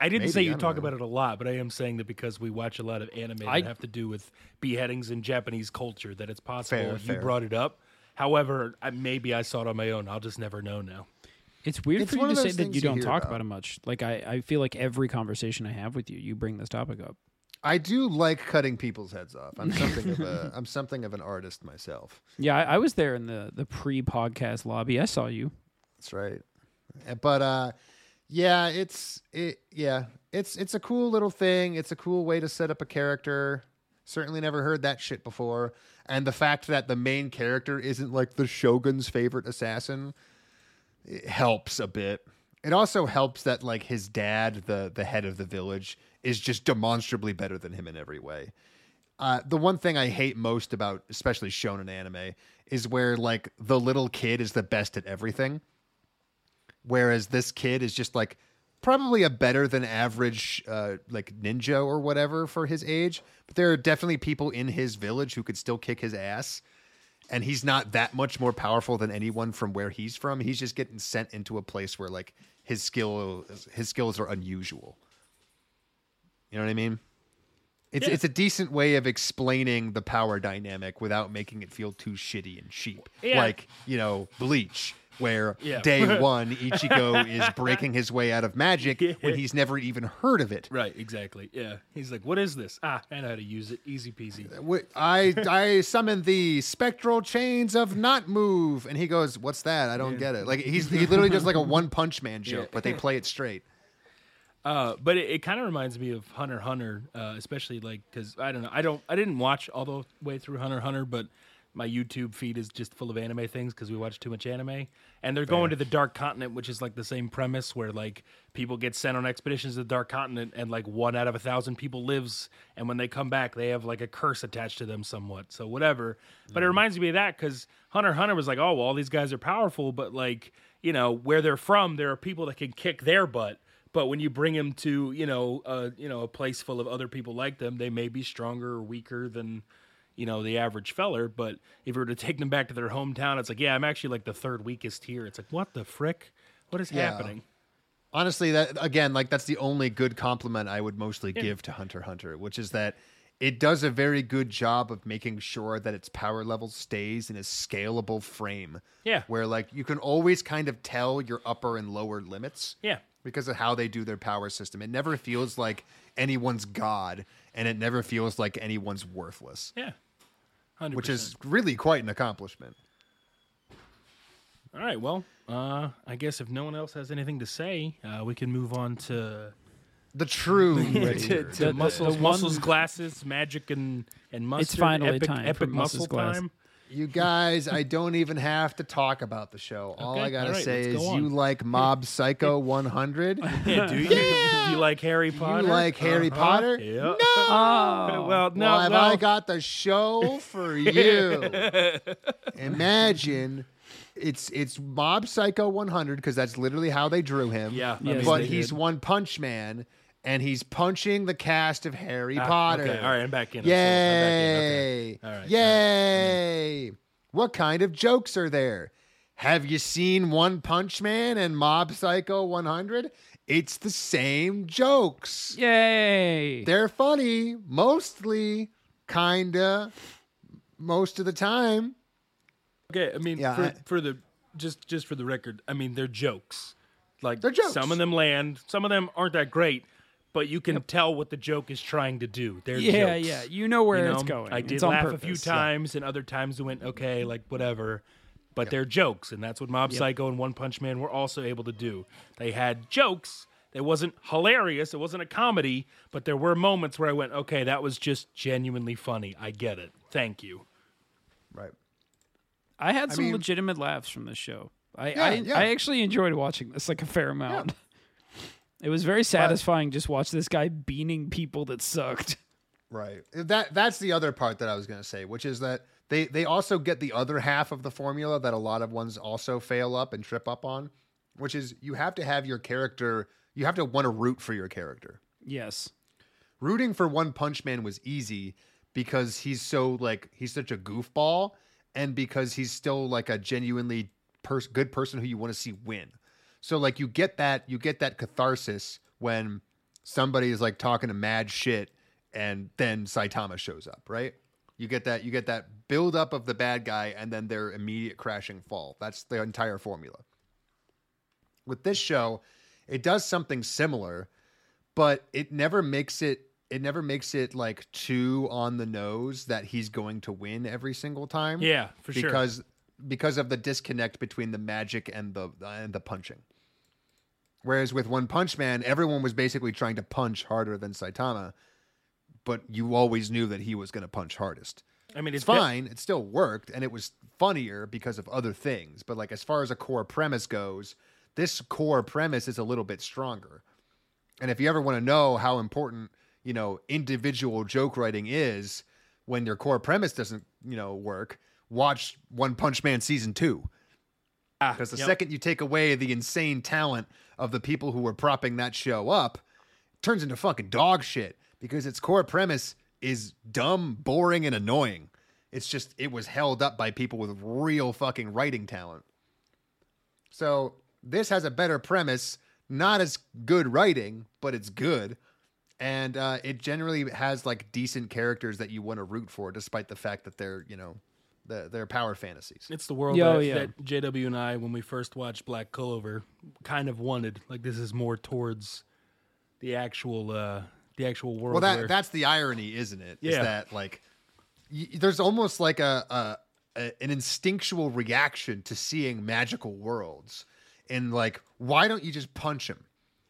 I didn't say you talk know. about it a lot, but I am saying that because we watch a lot of anime I- that have to do with beheadings in Japanese culture, that it's possible Fair, you fair. brought it up. However, I, maybe I saw it on my own. I'll just never know now. It's weird It's for you to say that you you don't talk about. about it much. Like I, I feel like every conversation I have with you, you bring this topic up. I do like cutting people's heads off. I'm something of a I'm something of an artist myself. Yeah, I, I was there in the the pre podcast lobby. I saw you. That's right. Uh, But uh yeah, it's it yeah, it's it's a cool little thing. It's a cool way to set up a character. Certainly never heard that shit before. And the fact that the main character isn't like the shogun's favorite assassin it helps a bit. It also helps that like his dad, the the head of the village, is just demonstrably better than him in every way. Uh, the one thing I hate most about especially shonen anime is where like the little kid is the best at everything whereas this kid is just like probably a better than average uh, like ninja or whatever for his age but there are definitely people in his village who could still kick his ass and he's not that much more powerful than anyone from where he's from he's just getting sent into a place where like his skill his skills are unusual you know what i mean it's, Yeah. it's a decent way of explaining the power dynamic without making it feel too shitty and cheap. Yeah. Like, you know, Bleach, where Yeah. day one, Ichigo is breaking his way out of magic when he's never even heard of it. Right, exactly. Yeah. He's like, what is this? Ah, I know how to use it. Easy peasy. I, I summon the spectral chains of not move. And he goes, What's that? I don't get it. Like, he's, he literally does like a one punch man joke, but they play it straight. Uh, but it, it kind of reminds me of Hunter Hunter, uh, especially like because I don't know, I don't, I didn't watch all the way through Hunter Hunter, but my YouTube feed is just full of anime things because we watch too much anime. And they're going to the Dark Continent, which is like the same premise where like people get sent on expeditions to the Dark Continent, and like one out of a thousand people lives, and when they come back, they have like a curse attached to them somewhat. So whatever. But it reminds me of that because Hunter Hunter was like, oh, well, all these guys are powerful, but like you know where they're from, there are people that can kick their butt. But when you bring them to, you know, uh, you know, a place full of other people like them, they may be stronger or weaker than, you know, the average feller. But if you were to take them back to their hometown, it's like, yeah, I'm actually like the third weakest here. It's like, what the frick? What is Yeah. happening? honestly that again like that's the only good compliment i would mostly give to hunter hunter which is that it does a very good job of making sure that its power level stays in a scalable frame Yeah. where like you can always kind of tell your upper and lower limits Yeah. because of how they do their power system it never feels like anyone's god and it never feels like anyone's worthless Yeah. 100%. which is really quite an accomplishment all right. Well, uh, I guess if no one else has anything to say, uh, we can move on to the true to, to the- muscles, the one- muscles, glasses, magic, and and mustard. finally epic, time for epic muscle muscles, glass. time. You guys, I don't even have to talk about the show. All Okay, I gotta all right, say let's is go you like Mob Psycho 100. Yeah, do you? Do you like Harry Potter? You like Harry Uh-huh. Potter? Yeah. Oh, Well, no, well, have no. I got the show for you? Imagine it's it's Mob Psycho 100 because that's literally how they drew him. Yeah, I Yes, mean, but they he's did. One Punch Man, and he's punching the cast of Harry Ah, Potter. Okay, all right, I'm back in. I'm Yay! back in. Okay. All right, Yay! What kind of jokes are there? Have you seen One Punch Man and Mob Psycho 100? It's the same jokes. yay! They're funny, mostly, kinda, most of the time. Okay, I mean, Yeah, for, I- for the just just for the record, I mean they're jokes. Like They're jokes. Some of them land, some of them aren't that great, but you can tell what the joke is trying to do. They're yeah, jokes. yeah. You know where You it's going. I did it's laugh purpose. a few times, and other times it went okay, mm-hmm. like whatever. But they're jokes, and that's what Mob Psycho and One Punch Man were also able to do. They had jokes. It wasn't hilarious. It wasn't a comedy, but there were moments where I went, okay, that was just genuinely funny. I get it. Thank you. Right. I had some mean- legitimate laughs from this show. I Yeah, I, yeah. I actually enjoyed watching this like a fair amount. It was very satisfying just watch this guy beaning people that sucked. Right. That that's the other part that I was going to say, which is that they they also get the other half of the formula that a lot of ones also fail up and trip up on, which is you have to have your character, you have to want to root for your character. Yes. Rooting for One Punch Man was easy because he's so like he's such a goofball and because he's still like a genuinely pers- good person who you want to see win. So like you get that you get that catharsis when somebody is like talking to mad shit and then Saitama shows up, right? You get that you get that build up of the bad guy and then their immediate crashing fall. That's the entire formula. With this show, it does something similar, but it never makes it it never makes it like too on the nose that he's going to win every single time Yeah, for sure. because because of the disconnect between the magic and the and the punching. Whereas with One Punch Man, everyone was basically trying to punch harder than Saitama, but you always knew that he was going to punch hardest. I mean, It's fine, it still worked, and it was funnier because of other things. But like as far as a core premise goes, this core premise is a little bit stronger. And if you ever want to know how important, you know, individual joke writing is when your core premise doesn't, you know, work, watch One Punch Man season 2. Ah, because the yep. second you take away the insane talent of the people who were propping that show up, turns into fucking dog shit because its core premise is dumb, boring, and annoying. It's just it was held up by people with real fucking writing talent. So this has a better premise, not as good writing, but it's good. And uh, it generally has like decent characters that you want to root for, despite the fact that they're, you know, the, they're power fantasies. It's the world Yo, that, yeah. that JW and I, when we first watched Black Clover, kind of wanted. Like this is more towards the actual, uh the actual world. Well, that where- that's the irony, isn't it? Yeah. that like y- there's almost like a, a, a an instinctual reaction to seeing magical worlds, and like, why don't you just punch him?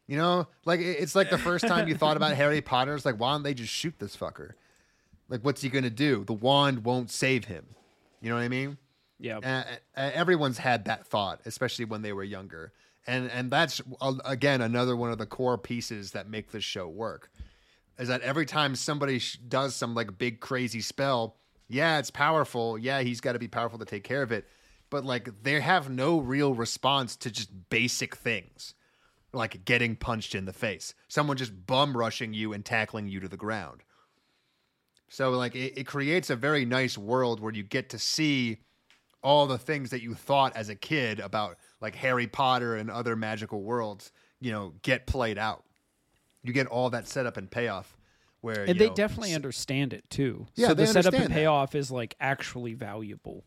You know, like it's like the first time you thought about Harry Potter. It's like, why don't they just shoot this fucker? Like, what's he gonna do? The wand won't save him. You know what I mean? Yeah. uh, everyone's had that thought, especially when they were younger, and and that's again another one of the core pieces that make this show work. Is that every time somebody sh- does some like big crazy spell, yeah, it's powerful. Yeah, he's got to be powerful to take care of it, but like they have no real response to just basic things, like getting punched in the face, someone just bum rushing you and tackling you to the ground. So like it, it creates a very nice world where you get to see all the things that you thought as a kid about like Harry Potter and other magical worlds, you know, get played out. You get all that setup and payoff where and they know, definitely understand it too. Yeah, so they the setup and payoff is like actually valuable.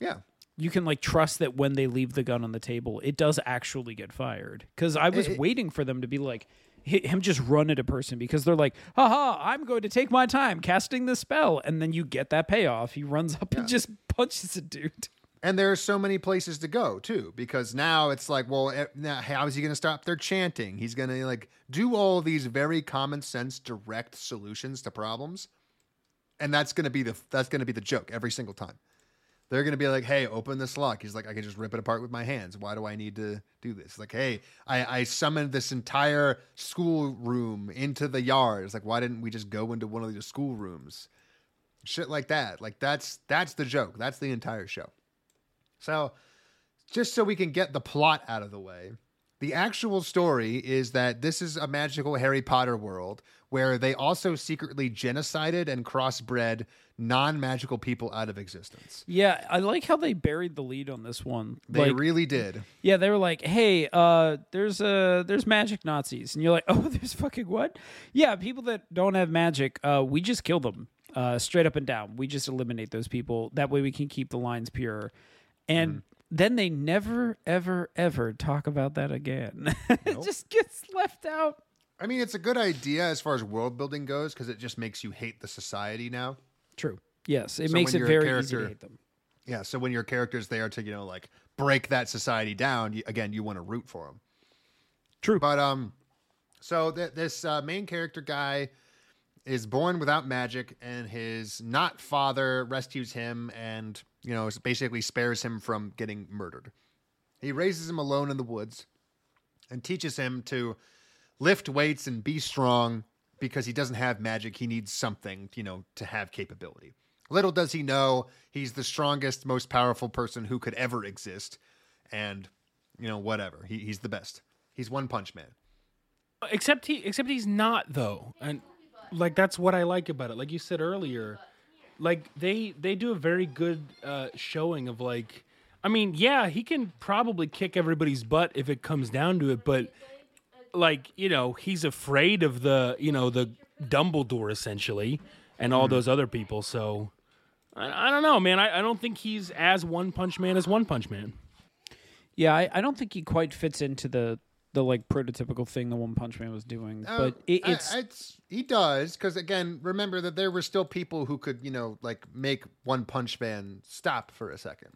Yeah. You can like trust that when they leave the gun on the table, it does actually get fired. Because I was It- it- waiting for them to be like him just run at a person because they're like, haha, I'm going to take my time casting the spell, and then you get that payoff. He runs up and just punches a dude. And there are so many places to go too, because now it's like, well, eh, now how is he going to stop their chanting? He's going to like do all these very common sense, direct solutions to problems, and that's going to be the that's going to be the joke every single time. They're going to be like, "Hey, open this lock." He's like, "I can just rip it apart with my hands. Why do I need to do this?" Like, "Hey, I, I summoned this entire school room into the yard." It's like, "Why didn't we just go into one of these school rooms?" Shit like that. Like that's that's the joke. That's the entire show. So, just so we can get the plot out of the way, the actual story is that this is a magical Harry Potter world where they also secretly genocided and crossbred non magical people out of existence. Yeah, I like how they buried the lead on this one. They like, really did. yeah, they were like, "Hey, uh, there's uh, there's magic Nazis," and you're like, "Oh, there's fucking what?" Yeah, people that don't have magic, uh, we just kill them, uh, straight up and down. We just eliminate those people. That way, we can keep the lines pure. And then they never, ever, ever talk about that again. it just gets left out. I mean, it's a good idea as far as world building goes because it just makes you hate the society now. True. Yes, it So makes it very easy to hate them. Yeah, so when your character's there to, you know, like break that society down, you, again, you want to root for them. True. But um, so th- this uh, main character guy is born without magic, and his not father rescues him, and you know, basically spares him from getting murdered. He raises him alone in the woods, and teaches him to lift weights and be strong because he doesn't have magic. He needs something, you know, to have capability. Little does he know he's the strongest, most powerful person who could ever exist, and you know, whatever. He, he's the best. He's One Punch Man. except he except he's not though and like that's what i like about it like you said earlier like they they do a very good uh showing of like i mean yeah he can probably kick everybody's butt if it comes down to it but like you know he's afraid of the you know the dumbledore essentially and all those other people so i, I don't know man I, I don't think he's as one punch man as one punch man Yeah, I, I don't think he quite fits into the the like prototypical thing the One Punch Man was doing. Uh, but it, I- it's it's he does because again, remember that there were still people who could you know like make One Punch Man stop for a second.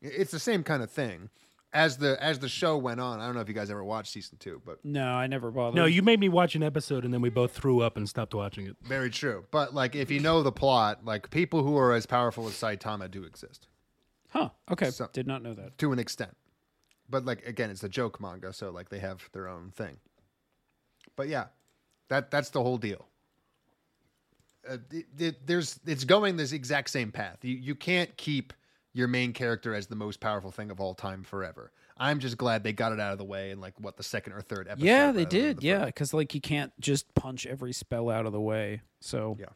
It's the same kind of thing. As the as the show went on, I don't know if you guys ever watched season two, but no, I never bothered. no you made me watch an episode and then we both threw up and stopped watching it very true. But like if you know the plot, like people who are as powerful as Saitama do exist huh? Okay, So- did not know that. to an extent. But like again, it's a joke manga, so like they have their own thing. But yeah, that that's the whole deal. Uh, it, it- there's it's going this exact same path. You you can't keep your main character as the most powerful thing of all time forever. I'm just glad they got it out of the way in like what the second or third episode. Yeah, they did. the Yeah, because like you can't just punch every spell out of the way. So Yeah.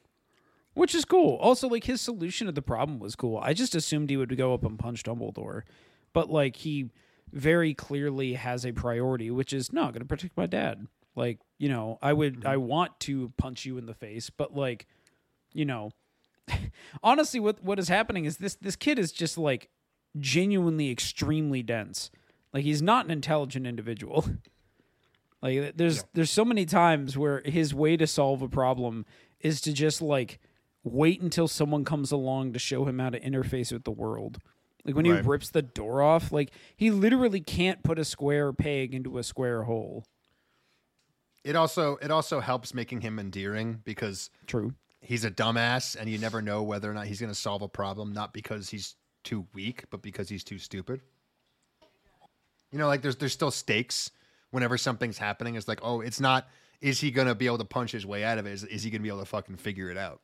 which is cool. Also, like his solution to the problem was cool. I just assumed he would go up and punch Dumbledore, but like he very clearly has a priority, which is no, I'm gonna protect my dad. Like you know, I would, I mm-hmm. want to punch you in the face, but like, you know, honestly, what what is happening is this this kid is just like genuinely extremely dense. Like he's not an intelligent individual. Like there's there's so many times where his way to solve a problem is to just like wait until someone comes along to show him how to interface with the world. Like when he rips the door off, like he literally can't put a square peg into a square hole. It also it also helps making him endearing because True. He's a dumbass and you never know whether or not he's going to solve a problem not because he's too weak but because he's too stupid. You know like there's there's still stakes whenever something's happening. It's like oh it's not is he going to be able to punch his way out of it? Is, is he going to be able to fucking figure it out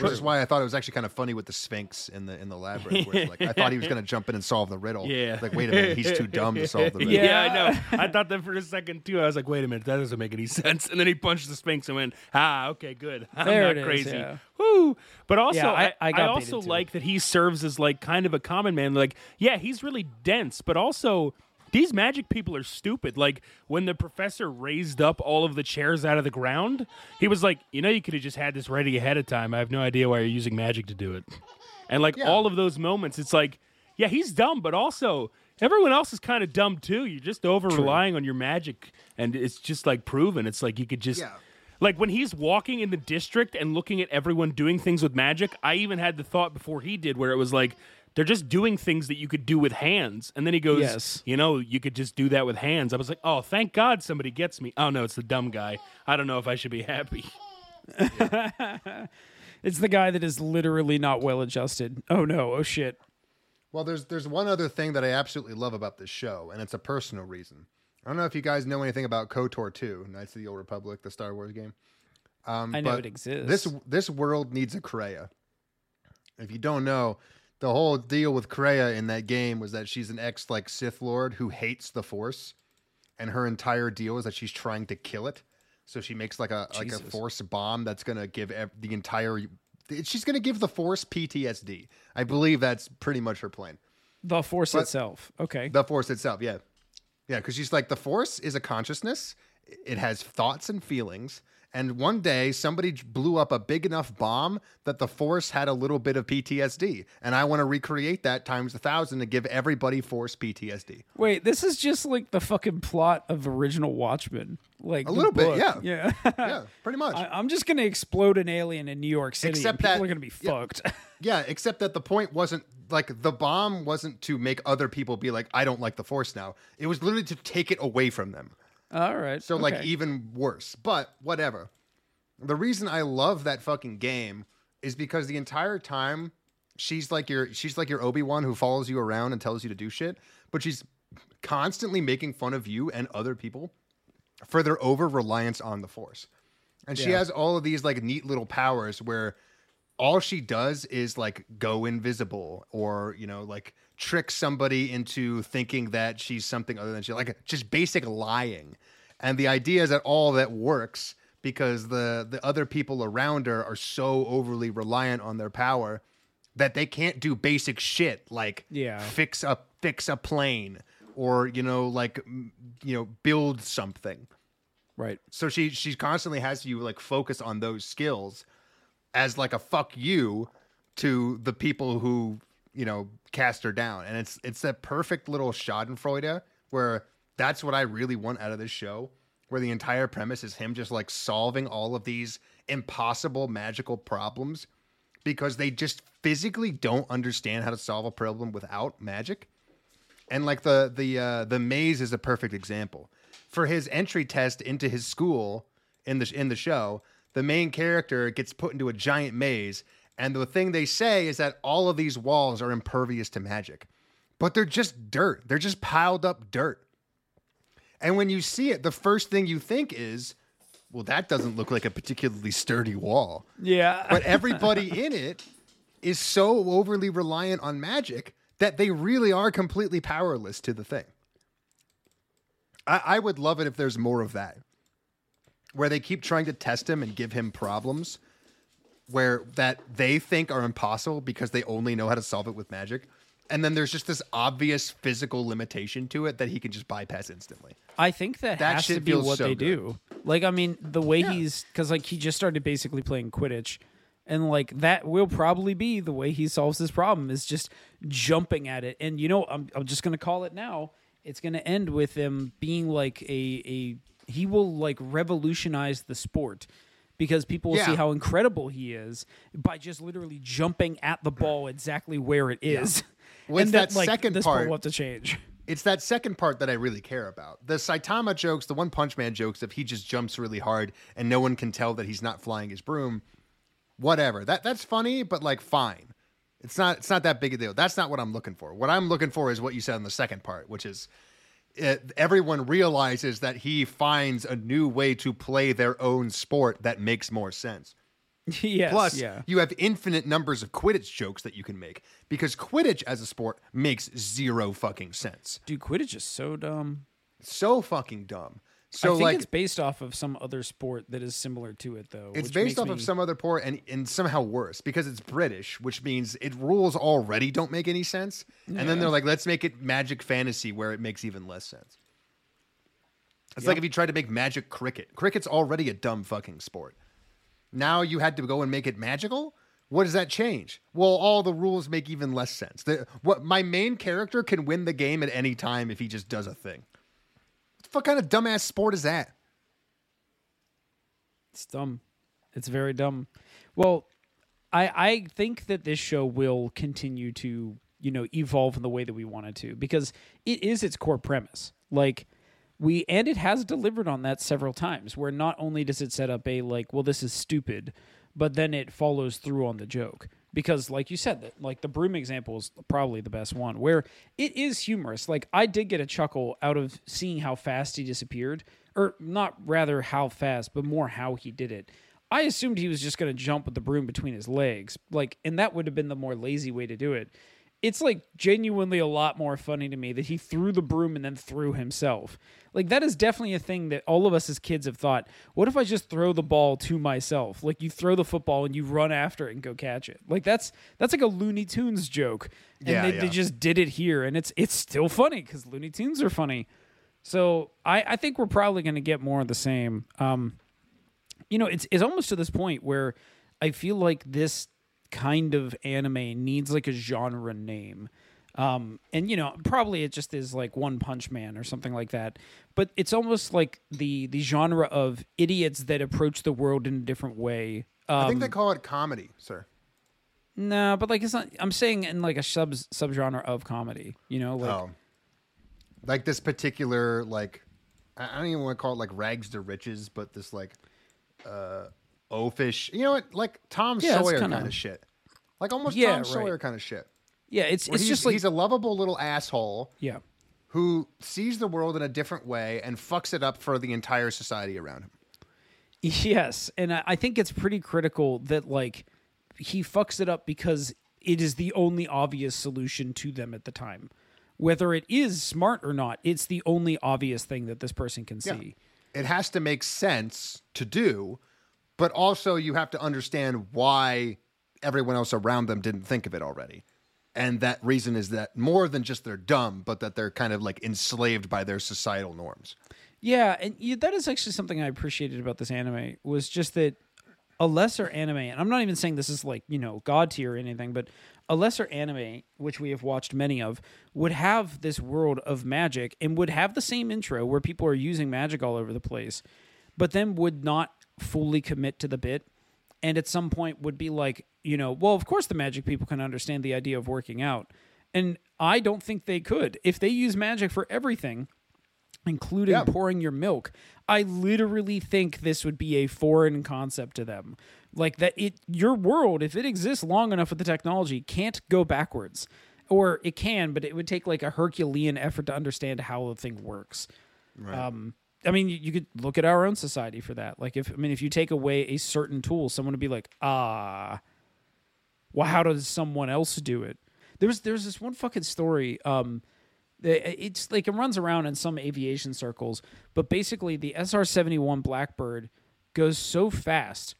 Which is why I thought it was actually kind of funny with the Sphinx in the in the labyrinth. Where it's like I thought he was going to jump in and solve the riddle. Yeah. Like, wait a minute, he's too dumb to solve the riddle. Yeah, I know. I thought that for a second too. I was like, wait a minute, that doesn't make any sense. And then he punched the Sphinx and went, ah, okay, good. I'm There not it is, crazy. yeah. Woo. But also, Yeah, I- I, I I, also like that he serves as like kind of a common man. Like, yeah, he's really dense, but also these magic people are stupid. Like when the professor raised up all of the chairs out of the ground, he was like, you know, you could have just had this ready ahead of time. I have no idea why you're using magic to do it. And like Yeah. all of those moments, it's like, yeah, he's dumb, but also everyone else is kind of dumb too. You're just over relying on your magic, and it's just like proven. It's like you could just. Yeah. Like when he's walking in the district and looking at everyone doing things with magic, I even had the thought before he did where it was like, they're just doing things that you could do with hands. And then he goes, Yes. you know, you could just do that with hands. I was like, oh, thank God somebody gets me. Oh no, it's the dumb guy. I don't know if I should be happy. It's the guy that is literally not well adjusted. Oh no! Oh shit! Well, there's there's one other thing that I absolutely love about this show, and it's a personal reason. I don't know if you guys know anything about KOTOR 2, Knights of the Old Republic, the Star Wars game. Um, I know but it exists. This this world needs a Kreia. If you don't know, the whole deal with Kreia in that game was that she's an ex like Sith Lord who hates the Force, and her entire deal is that she's trying to kill it. So she makes like a like a Force bomb that's gonna give ev- the entire. She's gonna give the Force PTSD. I believe that's pretty much her plan. the Force but- itself. Okay. The Force itself, yeah. Yeah, because she's like, the Force is a consciousness, it has thoughts and feelings. And one day, somebody blew up a big enough bomb that the Force had a little bit of PTSD. And I want to recreate that times a thousand to give everybody Force PTSD. Wait, this is just like the fucking plot of original Watchmen. Like A little bit, yeah. Yeah. Yeah, pretty much. I, I'm just gonna explode an alien in New York City. Except and people that- are gonna be yeah. fucked. yeah, except that the point wasn't like the bomb wasn't to make other people be like, I don't like the Force now. It was literally to take it away from them. All right. So like even worse. But whatever. The reason I love that fucking game is because the entire time she's like your she's like your Obi-Wan who follows you around and tells you to do shit, but she's constantly making fun of you and other people for their over reliance on the force. And she Yeah. has all of these like neat little powers where all she does is like go invisible or you know like trick somebody into thinking that she's something other than she like just basic lying and the idea is that all that works because the the other people around her are so overly reliant on their power that they can't do basic shit like Yeah. fix a fix a plane or you know like you know build something right. so she she constantly has you like focus on those skills as like a fuck you to the people who you know cast her down and it's it's that perfect little schadenfreude where that's what i really want out of this show where the entire premise is him just like solving all of these impossible magical problems because they just physically don't understand how to solve a problem without magic and like the the uh, the maze is a perfect example for his entry test into his school in the in the show. The main character gets put into a giant maze, and the thing they say is that all of these walls are impervious to magic, but they're just dirt. They're just piled up dirt. And when you see it, the first thing you think is, "Well, that doesn't look like a particularly sturdy wall." Yeah. but everybody in it is so overly reliant on magic that they really are completely powerless to the thing. I, I would love it if there's more of that, where they keep trying to test him and give him problems where that they think are impossible because they only know how to solve it with magic. And then there's just this obvious physical limitation to it that he can just bypass instantly. I think that, That has to be what so they good. do. Like, I mean, the way he's because like he just started basically playing Quidditch, and like that will probably be the way he solves this problem is just jumping at it. And you know, I'm I'm just gonna call it now. It's gonna end with him being like a a he will like revolutionize the sport. Because people will see how incredible he is by just literally jumping at the ball exactly where it is. Well, and that, that like, second this part- will have to change. It's that second part that I really care about. The Saitama jokes, the One Punch Man jokes, if he just jumps really hard and no one can tell that he's not flying his broom, whatever. That that's funny, but like fine. It's not it's not that big a deal. That's not what I'm looking for. What I'm looking for is what you said in the second part, which is it, everyone realizes that he finds a new way to play their own sport that makes more sense. yes, Plus, yeah. you have infinite numbers of Quidditch jokes that you can make because Quidditch as a sport makes zero fucking sense. Dude, Quidditch is so dumb. So fucking dumb. So I think like it's based off of some other sport that is similar to it, though. it's based off me- of some other port and, and somehow worse because it's British, which means it rules already don't make any sense. And then they're like, let's make it magic fantasy where it makes even less sense. It's like if you tried to make magic cricket. Cricket's already a dumb fucking sport. Now you had to go and make it magical? What does that change? Well, all the rules make even less sense. The, what my main character can win the game at any time if he just does a thing. What kind of dumbass sport is that? It's dumb. It's very dumb. Well, I I think that this show will continue to you know evolve in the way that we wanted to because it is its core premise like we and it has delivered on that several times where not only does it set up a like well this is stupid but then it follows through on the joke because like you said like the broom example is probably the best one where it is humorous. Like i did get a chuckle out of seeing how fast he disappeared or not rather how fast but more how he did it. I assumed he was just going to jump with the broom between his legs like and that would have been the more lazy way to do it it's like genuinely a lot more funny to me that he threw the broom and then threw himself. Like that is definitely a thing that all of us as kids have thought, what if I just throw the ball to myself? Like you throw the football and you run after it and go catch it. Like that's that's like a Looney Tunes joke. And Yeah, they, yeah. they just did it here and it's it's still funny cuz Looney Tunes are funny. So I, I think we're probably going to get more of the same. Um, you know, it's it's almost to this point where I feel like this kind of anime needs like a genre name. Um, and you know, probably it just is like One Punch Man or something like that. But it's almost like the the genre of idiots that approach the world in a different way. Um, I think they call it comedy, sir. no, but like it's not. I'm saying in like a sub subgenre of comedy. You know, like Oh, like this particular like I I don't even want to call it like rags to riches, but this like uh oafish. You know what? Like Tom Yeah, Sawyer kind of shit. Like almost Yeah, Tom right. Sawyer kind of shit. yeah, it's Where it's just like he's a lovable little asshole yeah. who sees the world in a different way and fucks it up for the entire society around him. Yes, and I I think it's pretty critical that like he fucks it up because it is the only obvious solution to them at the time. Whether it is smart or not, it's the only obvious thing that this person can see. It has to make sense to do, but also you have to understand why everyone else around them didn't think of it already. And that reason is that more than just they're dumb, but that they're kind of like enslaved by their societal norms. Yeah, and yeah, that is actually something I appreciated about this anime was just that a lesser anime, and I'm not even saying this is like you know god tier or anything, but a lesser anime, which we have watched many of, would have this world of magic and would have the same intro where people are using magic all over the place, but then would not fully commit to the bit, and at some point would be like, you know, well, of course the magic people can understand the idea of working out, and I don't think they could if they use magic for everything including Yeah. pouring your milk. I literally think this would be a foreign concept to them. Like that it your world if it exists long enough with the technology can't go backwards. Or it can, but it would take like a Herculean effort to understand how the thing works. Um I mean, you, could look at our own society for that. Like, if I mean, if you take away a certain tool, someone would be like, "Ah, well, how does someone else do it?" There's there's this one fucking story. Um, it's like it runs around in some aviation circles, but basically the SR seventy one Blackbird goes so fast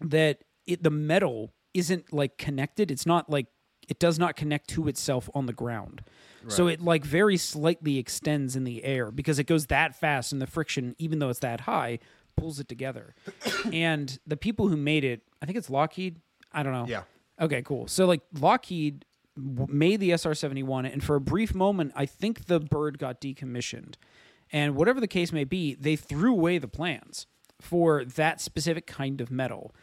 that it the metal isn't like connected. It's not like it does not connect to itself on the ground. So it like very slightly extends in the air because it goes that fast and the friction, even though it's that high, pulls it together. and the people who made it, I think it's Lockheed. I don't know. Yeah. Okay, cool. So like Lockheed w- made the SR 71, and for a brief moment, I think the bird got decommissioned. And whatever the case may be, they threw away the plans for that specific kind of metal.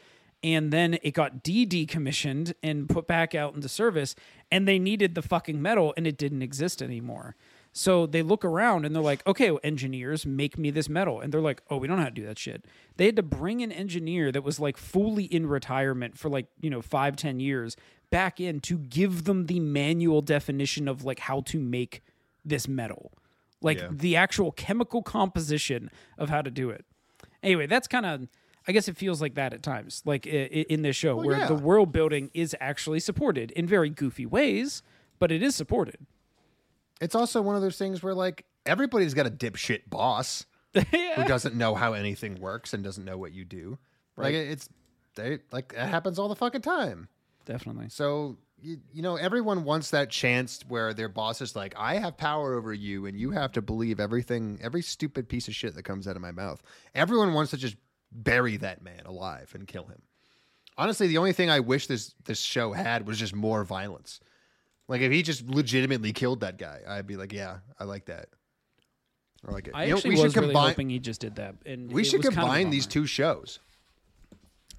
And then it got de decommissioned and put back out into service, and they needed the fucking metal, and it didn't exist anymore. So they look around and they're like, okay, well, engineers, make me this metal. And they're like, oh, we don't know how to do that shit. They had to bring an engineer that was like fully in retirement for like, you know, five, ten years back in to give them the manual definition of like how to make this metal. Like Yeah. the actual chemical composition of how to do it. Anyway, that's kind of, I guess it feels like that at times, like in this show, where yeah. the world building is actually supported in very goofy ways, but it is supported. It's also one of those things where like everybody's got a dipshit boss who doesn't know how anything works and doesn't know what you do. Like it's they like it happens all the fucking time. Definitely. So you, you know everyone wants that chance where their boss is like, I have power over you, and you have to believe everything, every stupid piece of shit that comes out of my mouth. Everyone wants to just bury that man alive and kill him. Honestly, the only thing I wish this this show had was just more violence. Like if he just legitimately killed that guy, I'd be like, yeah, I like that. I like it. I You know, actually we should was really combine. hoping he just did that. And we should was kind of combine these two shows.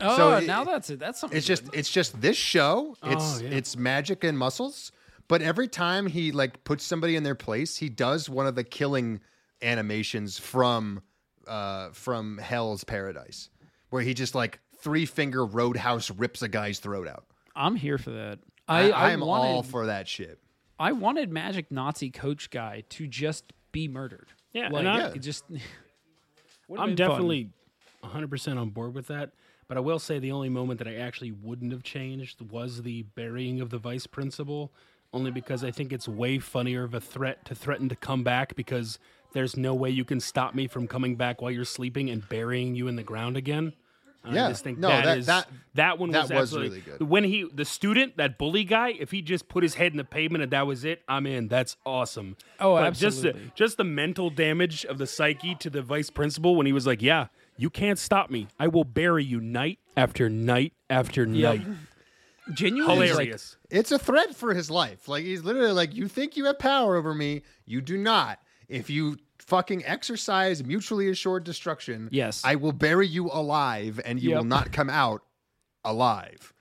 Oh, So it- now that's it. That's something. It's just it's just this show. Oh, it's Oh, yeah. it's magic and muscles, But every time he like puts somebody in their place, he does one of the killing animations from uh from Hell's Paradise, where he just like three finger roadhouse rips a guy's throat out. I'm here for that. I, I, I I'm wanted, all for that shit. I wanted Magic Nazi coach guy to just be murdered. Yeah, like and I, yeah. just. I'm been fun. definitely 100% on board with that. But I will say the only moment that I actually wouldn't have changed was the burying of the vice principal, only because I think it's way funnier of a threat to threaten to come back because there's no way you can stop me from coming back while you're sleeping and burying you in the ground again. And Yeah. I just think No, that that- is- that- that one that was, was absolutely- really good. When he the student that bully guy, if he just put his head in the pavement and that was it, I'm in. That's awesome. Oh, But Just the, absolutely. just the mental damage of the psyche to the vice principal when he was like, "Yeah, you can't stop me. I will bury you night after night after night." genuinely like, Hilarious. It's a threat for his life. Like he's literally like, you think you have power over me, you do not. If you fucking exercise mutually assured destruction, Yes. I will bury you alive, and you Yep. will not come out alive.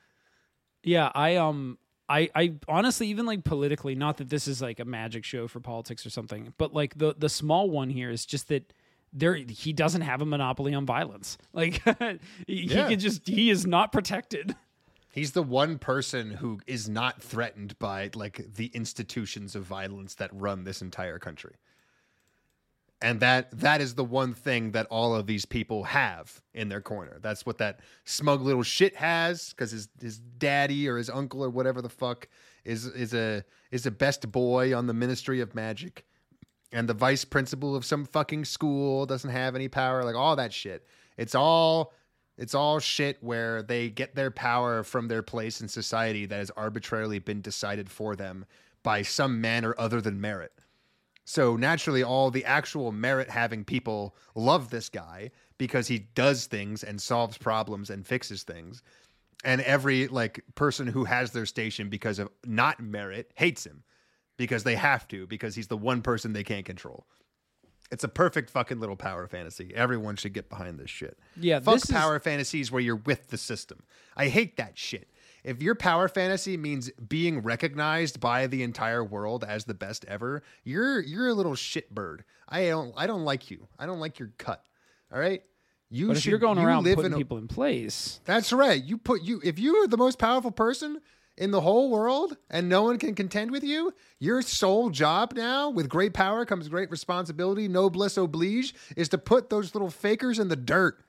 Yeah, I um I I honestly even like politically, not that this is like a magic show for politics or something, but like the the small one here is just that there he doesn't have a monopoly on violence. Like he, Yeah. he can just he is not protected. He's the one person who is not threatened by like the institutions of violence that run this entire country. And that that is the one thing that all of these people have in their corner. That's what that smug little shit has because his his daddy or his uncle or whatever the fuck is is a is a best boy on the Ministry of Magic. And the vice principal of some fucking school doesn't have any power, like all that shit. It's all it's all shit where they get their power from their place in society that has arbitrarily been decided for them by some manner other than merit. So naturally, all the actual merit having people love this guy because he does things and solves problems and fixes things. And every like person who has their station because of not merit hates him because they have to because he's the one person they can't control. It's a perfect fucking little power fantasy. Everyone should get behind this shit. Yeah, fuck this is- power fantasies where you're with the system. I hate that shit. If your power fantasy means being recognized by the entire world as the best ever, you're you're a little shitbird. I don't I don't like you. I don't like your cut. All right. You But if should, you're going you around live putting in a- people in place, that's right. You put you if you are the most powerful person in the whole world and no one can contend with you, your sole job now with great power comes great responsibility, noblesse oblige, is to put those little fakers in the dirt.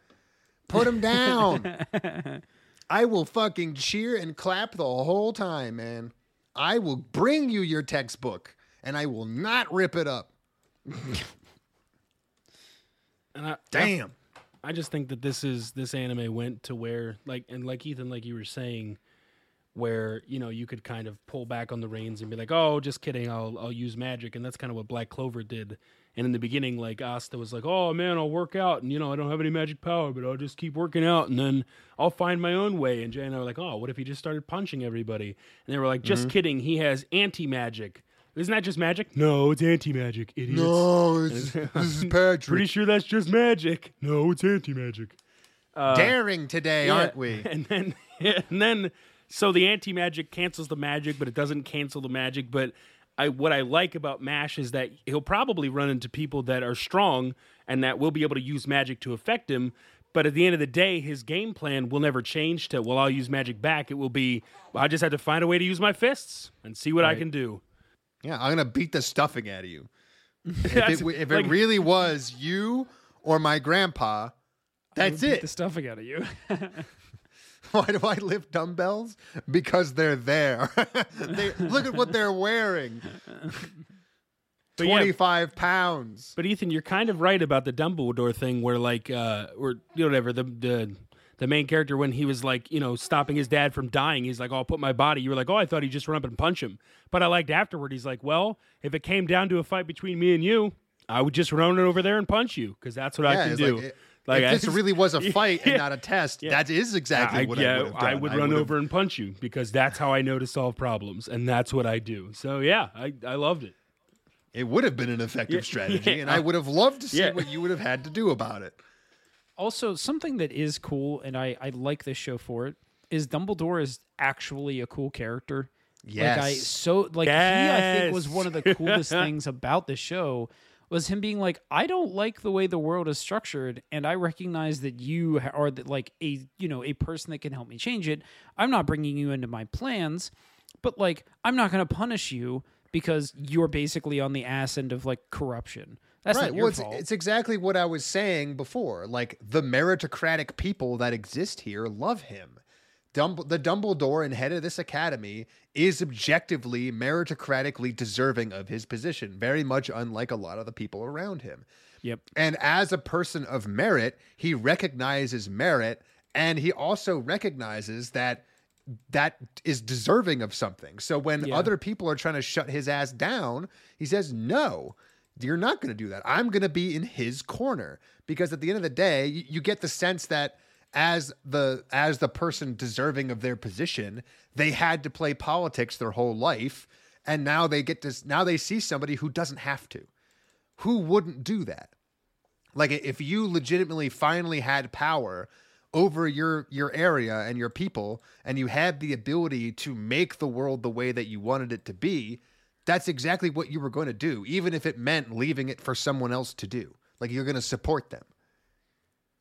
Put them down. I will fucking cheer and clap the whole time, man. I will bring you your textbook and I will not rip it up. And I, Damn. I just think that this is this anime went to where like and like Ethan, like you were saying, where you know you could kind of pull back on the reins and be like, oh, just kidding, I'll I'll use magic, and that's kind of what Black Clover did. And in the beginning, like Asta was like, oh man, I'll work out, and you know I don't have any magic power, but I'll just keep working out, and then I'll find my own way. And Jay and I were like, oh, what if he just started punching everybody? And they were like, just mm-hmm. kidding, he has anti magic. Isn't that just magic? No, it's anti magic, idiots. No, it's, this is Patrick. Pretty sure that's just magic. No, it's anti magic. Uh, Daring today, aren't we? And then, and then, so the anti magic cancels the magic, but it doesn't cancel the magic. But I, what I like about Mash is that he'll probably run into people that are strong and that will be able to use magic to affect him. But at the end of the day, his game plan will never change to, well, I'll use magic back. It will be, well, I just have to find a way to use my fists and see what I can do. Yeah, I'm gonna beat the stuffing out of you. If, it, if like- it really was you or my grandpa, that's beat it. the stuffing out of you. Why do I lift dumbbells? Because they're there. they, look at what they're wearing. But yeah, 25 pounds. But Ethan, you're kind of right about the Dumbledore thing, where like, uh, or you know, whatever the the the main character when he was like, you know, stopping his dad from dying, he's like, "Oh, I'll put my body." You were like, "Oh, I thought he'd just run up and punch him." But I liked afterward. He's like, "Well, if it came down to a fight between me and you, I would just run over there and punch you because that's what I can do." like, Like, if I- this really was a fight and not a test, Yeah. that is exactly I, what yeah, I would have done. I would run would've- over and punch you because that's how I know to solve problems, and that's what I do. So yeah, I, I loved it. It would have been an effective Yeah, strategy, yeah. and I would have loved to see Yeah. what you would have had to do about it. also, something that is cool, and I I like this show for it, is Dumbledore is actually a cool character. Like I Yes. so like he I think was one of the coolest things about the show was him being like I don't like the way the world is structured and I recognize that you are the, like a you know a person that can help me change it. I'm not bringing you into my plans, but like I'm not going to punish you because you're basically on the ass end of like corruption. That's right. not your well, it's, fault. it's exactly what I was saying before. Like the meritocratic people that exist here love him. Dumb- the Dumbledore and head of this academy is objectively meritocratically deserving of his position, very much unlike a lot of the people around him. yep. And as a person of merit, he recognizes merit and he also recognizes that that is deserving of something. So when Yeah. other people are trying to shut his ass down, he says, "No, you're not going to do that. I'm going to be in his corner." Because at the end of the day, you, you get the sense that as the as the person deserving of their position, they had to play politics their whole life, and now they get to now they see somebody who doesn't have to. Who wouldn't do that? Like if you legitimately finally had power over your your area and your people and you had the ability to make the world the way that you wanted it to be, that's exactly what you were going to do, even if it meant leaving it for someone else to do. Like you're going to support them.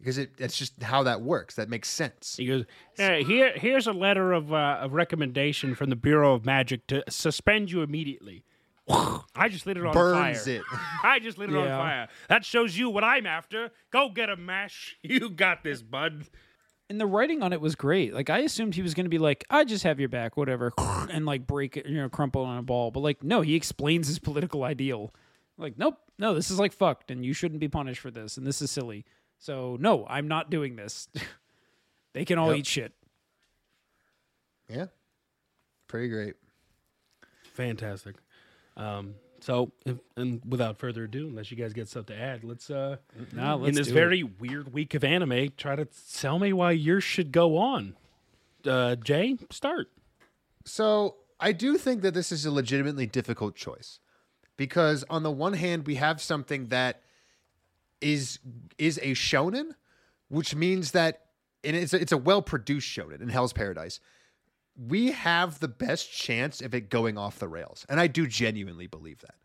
Because it, that's just how that works. That makes sense. He goes, "Hey, here, here's a letter of, uh, of recommendation from the Bureau of Magic to suspend you immediately. I just lit it on fire. Burns fire. it. I just lit it on fire. That shows you what I'm after. Go get a mash. You got this, bud. and the writing on it was great. Like I assumed he was going to be like, "I just have your back, whatever," and like break it, you know, crumple on a ball. But like, no, he explains his political ideal. Like, nope, no, this is like fucked, and you shouldn't be punished for this, and this is silly. So no, I'm not doing this. they can all Yep. eat shit. Yeah. Pretty great. Fantastic. Um, so, if, and without further ado, unless you guys get stuff to add, let's uh, Nah, in let's this do it. very weird week of anime, try to tell me why yours should go on. Uh, Jay, start. So I do think that this is a legitimately difficult choice because on the one hand we have something that is is a shonen, which means that and it's a, it's a well produced shonen in Hell's Paradise. We have the best chance of it going off the rails, and I do genuinely believe that.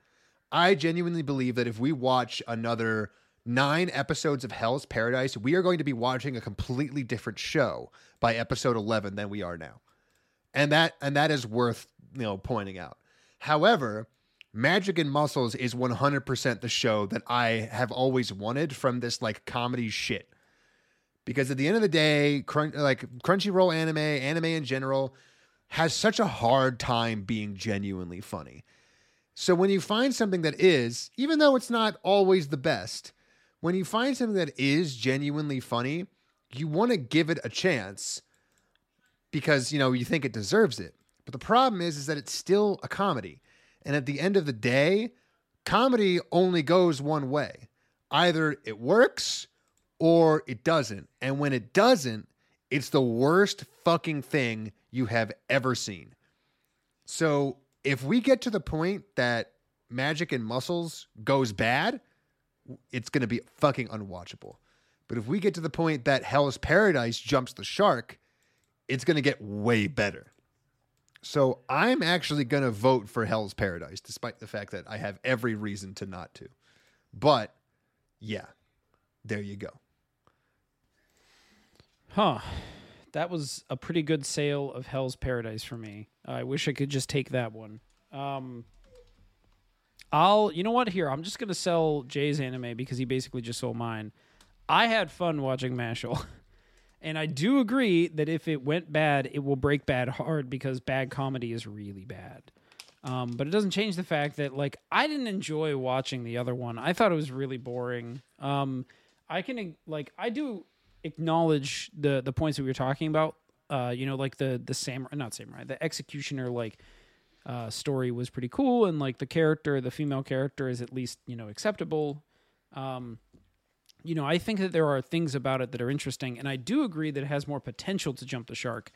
I genuinely believe that if we watch another nine episodes of Hell's Paradise, we are going to be watching a completely different show by episode 11 than we are now. And that and that is worth, you know, pointing out. However, Magic and Muscles is 100% the show that I have always wanted from this like comedy shit. Because at the end of the day, crun- like Crunchyroll anime, anime in general, has such a hard time being genuinely funny. So when you find something that is, even though it's not always the best, when you find something that is genuinely funny, you want to give it a chance because, you know, you think it deserves it. But the problem is is that it's still a comedy. And at the end of the day, comedy only goes one way. Either it works or it doesn't. And when it doesn't, it's the worst fucking thing you have ever seen. So if we get to the point that Magic and Muscles goes bad, it's going to be fucking unwatchable. But if we get to the point that Hell's Paradise jumps the shark, it's going to get way better. So I'm actually going to vote for Hell's Paradise, despite the fact that I have every reason to not to. But yeah, there you go. Huh. That was a pretty good sale of Hell's Paradise for me. I wish I could just take that one. Um, I'll, you know what? Here, I'm just gonna sell Jay's anime because he basically just sold mine. I had fun watching Mashle, and I do agree that if it went bad, it will break bad hard because bad comedy is really bad. Um, but it doesn't change the fact that like I didn't enjoy watching the other one. I thought it was really boring. Um, I can like I do acknowledge the the points that we were talking about. Uh, you know, like the the samurai, not samurai, the executioner like uh, story was pretty cool, and like the character, the female character, is at least you know acceptable. Um, you know, I think that there are things about it that are interesting, and I do agree that it has more potential to jump the shark.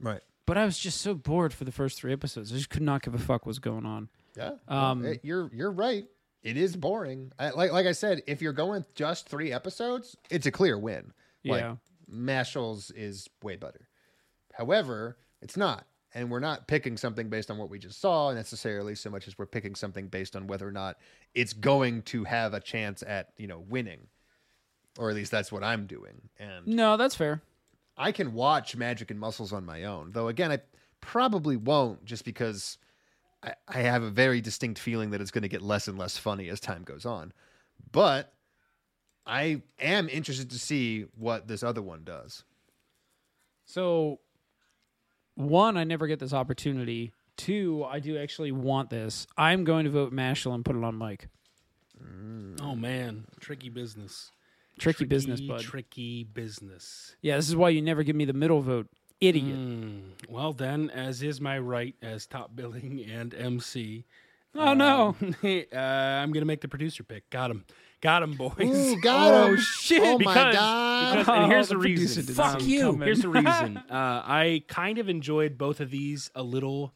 Right. But I was just so bored for the first three episodes. I just could not give a fuck what's going on. Yeah. Um, Eh, you're you're right. It is boring. I, like like I said, if you're going just three episodes, it's a clear win. Like Yeah. Mashle's is way better. However, it's not. and we're not picking something based on what we just saw necessarily so much as we're picking something based on whether or not it's going to have a chance at you know winning or at least that's what i'm doing and No, that's fair. i can watch magic and muscles on my own though again i probably won't just because i, I have a very distinct feeling that it's going to get less and less funny as time goes on but i am interested to see what this other one does So, one, I never get this opportunity. Two, I do actually want this. I'm going to vote Mashle and put it on Mike. Oh man, tricky business. Tricky, business, Tricky, bud. Tricky business. yeah, this is why you never give me the middle vote, idiot. Hmm. Well then, as is my right as top billing and MC. Oh no! uh, I'm gonna make the producer pick. Got him. Got him, boys. Ooh, got Oh, him. shit. Oh my god. because- and here's Oh, the, the reason. did not Um, see coming. Here's the reason. Uh, I kind of enjoyed both of these a little,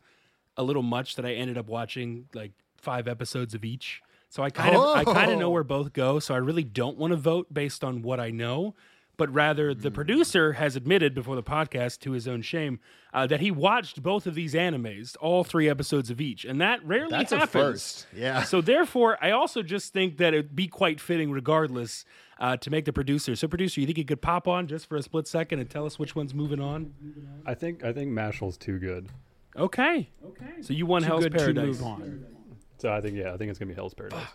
a little much that I ended up watching like five episodes of each. So I kind of, I kind of know Oh. where both go. So I really don't want to vote based on what I know, but rather the producer has admitted before the podcast, to his own shame, uh, that he watched both of these animes, all three episodes of each, and that rarely That's a happens. first. Yeah. So therefore, I also just think that it'd be quite fitting, regardless, uh, to make the producer. So, producer, you think you could pop on just for a split second and tell us which one's moving on? I think I think Mashle's too good. Okay. Okay. So you won Hell's Good to Paradise. Move on. So I think yeah, I think it's gonna be Hell's Paradise.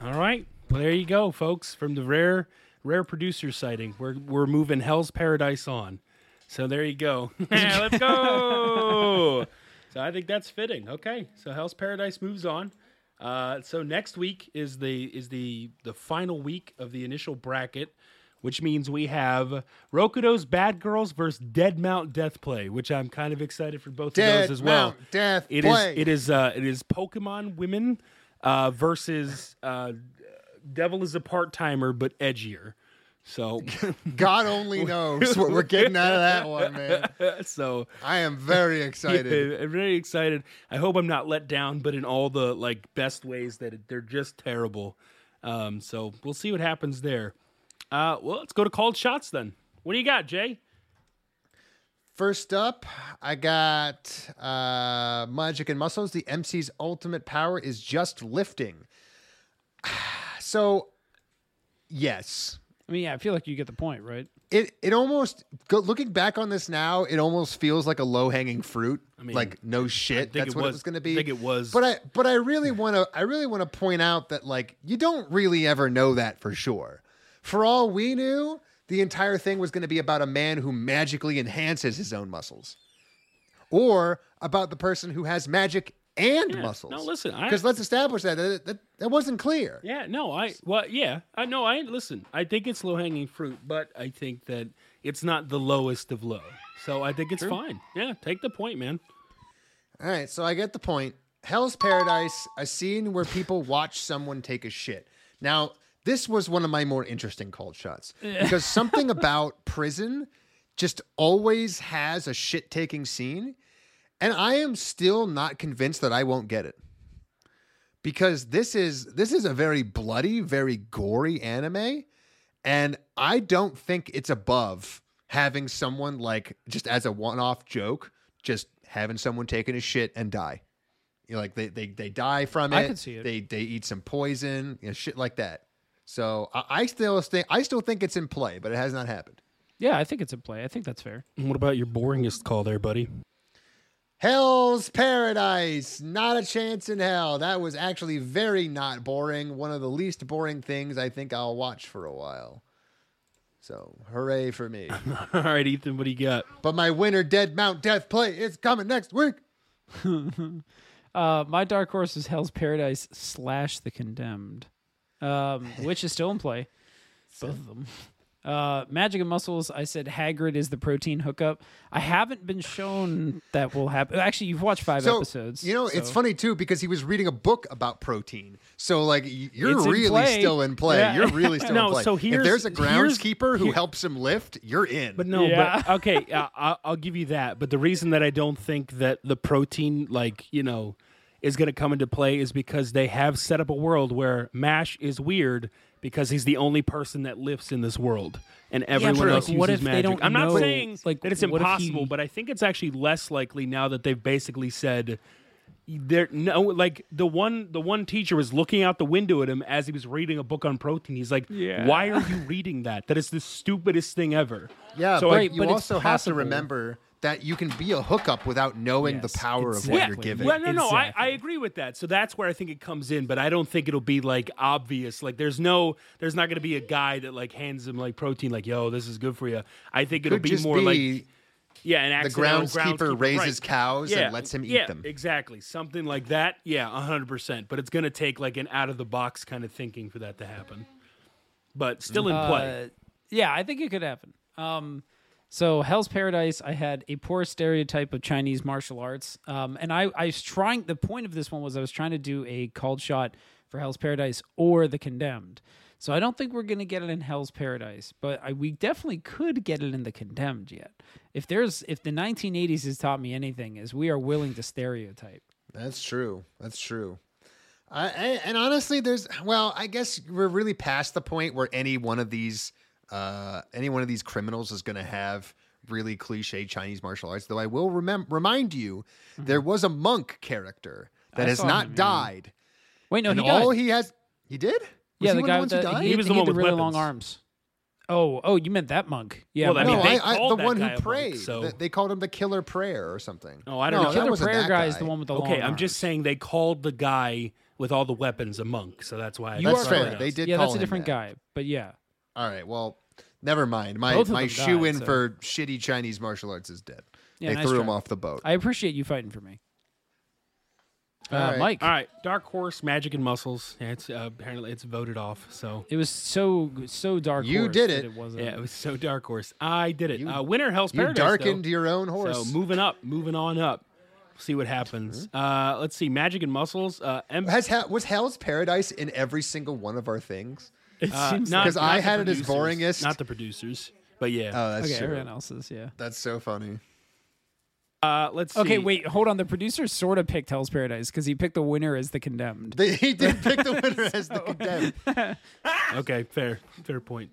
All right. Well, there you go, folks. From the rare, rare producer sighting, we're we're moving Hell's Paradise on. So there you go. Yeah, let's go. so I think that's fitting. Okay. So Hell's Paradise moves on. Uh, so next week is the is the the final week of the initial bracket, which means we have Rokudo's Bad Girls versus Dead Mount Death Play, which I'm kind of excited for both Dead of those as well. Dead Mount Death It is Play. it is uh, it is Pokemon women uh, versus uh, Devil is a part timer but edgier. So God only knows what we're getting out of that one, man. so I am very excited. Yeah, I'm very excited. I hope I'm not let down, but in all the like best ways that it, they're just terrible. Um, so we'll see what happens there. Uh, well, let's go to called shots then. What do you got, Jay? First up, I got uh, Magic and Muscles. The MC's ultimate power is just lifting. So, yes, I mean, yeah, I feel like you get the point, right? it it almost go, looking back on this now, it almost feels like a low hanging fruit. I mean, like no shit, that's it what it was- was going to I be. think it was. but I but I really want to I really want to point out that like you don't really ever know that for sure. For all we knew, the entire thing was going to be about a man who magically enhances his own muscles, or about the person who has magic and muscles. no, listen, because let's establish that, that that that wasn't clear. Yeah, no, I well, yeah, I know. I listen. I think it's low hanging fruit, but I think that it's not the lowest of low. So I think it's fine. Yeah, take the point, man. All right, so I get the point. Hell's Paradise, a scene where people watch someone take a shit. Now, this was one of my more interesting cold shots because something about prison just always has a shit taking scene. And I am still not convinced that I won't get it. Because this is this is a very bloody, very gory anime, and I don't think it's above having someone like just as a one-off joke, just having someone taking a shit and die. You know, like they they they die from it. I could see it. They they eat some poison, you know, shit like that. So I, I still think I still think it's in play, but it has not happened. Yeah, I think it's in play. I think that's fair. What about your boringest call there, buddy? Hell's Paradise, not a chance in hell. That was actually very not boring. One of the least boring things I think I'll watch for a while. So, hooray for me. All right, Ethan, what do you got? but my winner, Dead Mount Death Play, is coming next week. Uh, my dark horse is Hell's Paradise slash The Condemned, um, which is still in play. Both of them. Uh, Magic and Muscles, I said Hagrid is the protein hookup. I haven't been shown that will happen. Actually, you've watched five So, episodes. you know, it's funny too because he was reading a book about protein. So, like, you're It's really play. still in play. Yeah. You're really still No, in play. so if here's- there's a groundskeeper who here- helps him lift, you're in. But no, Yeah. but okay, uh, I'll, I'll give you that. But the reason that I don't think that the protein, like you know, is going to come into play is because they have set up a world where Mash is weird because he's the only person that lives in this world, and everyone but, else like, what uses if they magic. don't I'm not know, saying like, that it's impossible, he- but I think it's actually less likely now that they've basically said there no like the one the one teacher was looking out the window at him as he was reading a book on protein. He's like, Yeah. "Why are you reading that? That is the stupidest thing ever." Yeah, So but I- you but it's also have to possible. remember that you can be a hookup without knowing Yes, the power of what you're giving. Well, no, no, I, I agree with that. So that's where I think it comes in, but I don't think it'll be like obvious. Like there's no, there's not going to be a guy that like hands him like protein, like yo, this is good for you. I think it'll Could be more be like yeah, an the accidental groundskeeper raises right. cows Yeah, and lets him yeah, eat them. Exactly, something like that. Yeah, hundred percent. But it's going to take like an out of the box kind of thinking for that to happen. But still in play. Uh, yeah, I think it could happen. Um, so Hell's Paradise, I had a poor stereotype of Chinese martial arts, um, and I, I was trying. The point of this one was I was trying to do a called shot for Hell's Paradise or The Condemned. So I don't think we're gonna get it in Hell's Paradise, but I, we definitely could get it in The Condemned yet. If there's if the 1980s has taught me anything, is we are willing to stereotype. That's true. That's true. I, I, and honestly, there's well, I guess we're really past the point where any one of these, uh, any one of these criminals is going to have really cliche Chinese martial arts. Though I will remem- remind you, there was a monk character that Mm-hmm. I has not him, died, Wait, no, and he died. he has, he did. Was yeah, he the guy with the the, who died? he, He was the he one had the with really long arms. Oh, oh, you meant that monk? Yeah, Well, I mean, no, they I, I, the that one who a monk, prayed. so- They- They called him the Killer Prayer or something. Oh, I don't no, know. that Killer Prayer that guy is the one with the okay, long I'm just saying they called the guy with all the weapons a monk, so that's why. I You That's are fair. They did Yeah, call that's a different that. guy. But yeah, All right, well, never mind. My Both of my them shoe died, in so- for shitty Chinese martial arts is dead. Yeah, they nice threw him try. off the boat. I appreciate you fighting for me. Uh, All right. Mike, All right, Dark Horse, Magic and Muscles. Yeah, it's uh, apparently it's voted off. So it was so so dark. You horse did that it. It wasn't. yeah, it was so Dark Horse. I did it. You- uh, winner Hell's You Paradise. darkened though. your own horse. So moving up, moving on up. See what happens. Uh, let's see, Magic and Muscles. Uh, M- Has Hell- was Hell's Paradise in every single one of our things? It uh, seems not- 'Cause not I had it as producers. boringest. Not the producers, but yeah. Oh, that's okay. true. Everyone else's, yeah. That's so funny. Uh, let's see. Okay, wait, hold on. The producer sort of picked Hell's Paradise because he picked the winner as the condemned. They, he did pick the winner as the condemned. Okay, fair, fair point.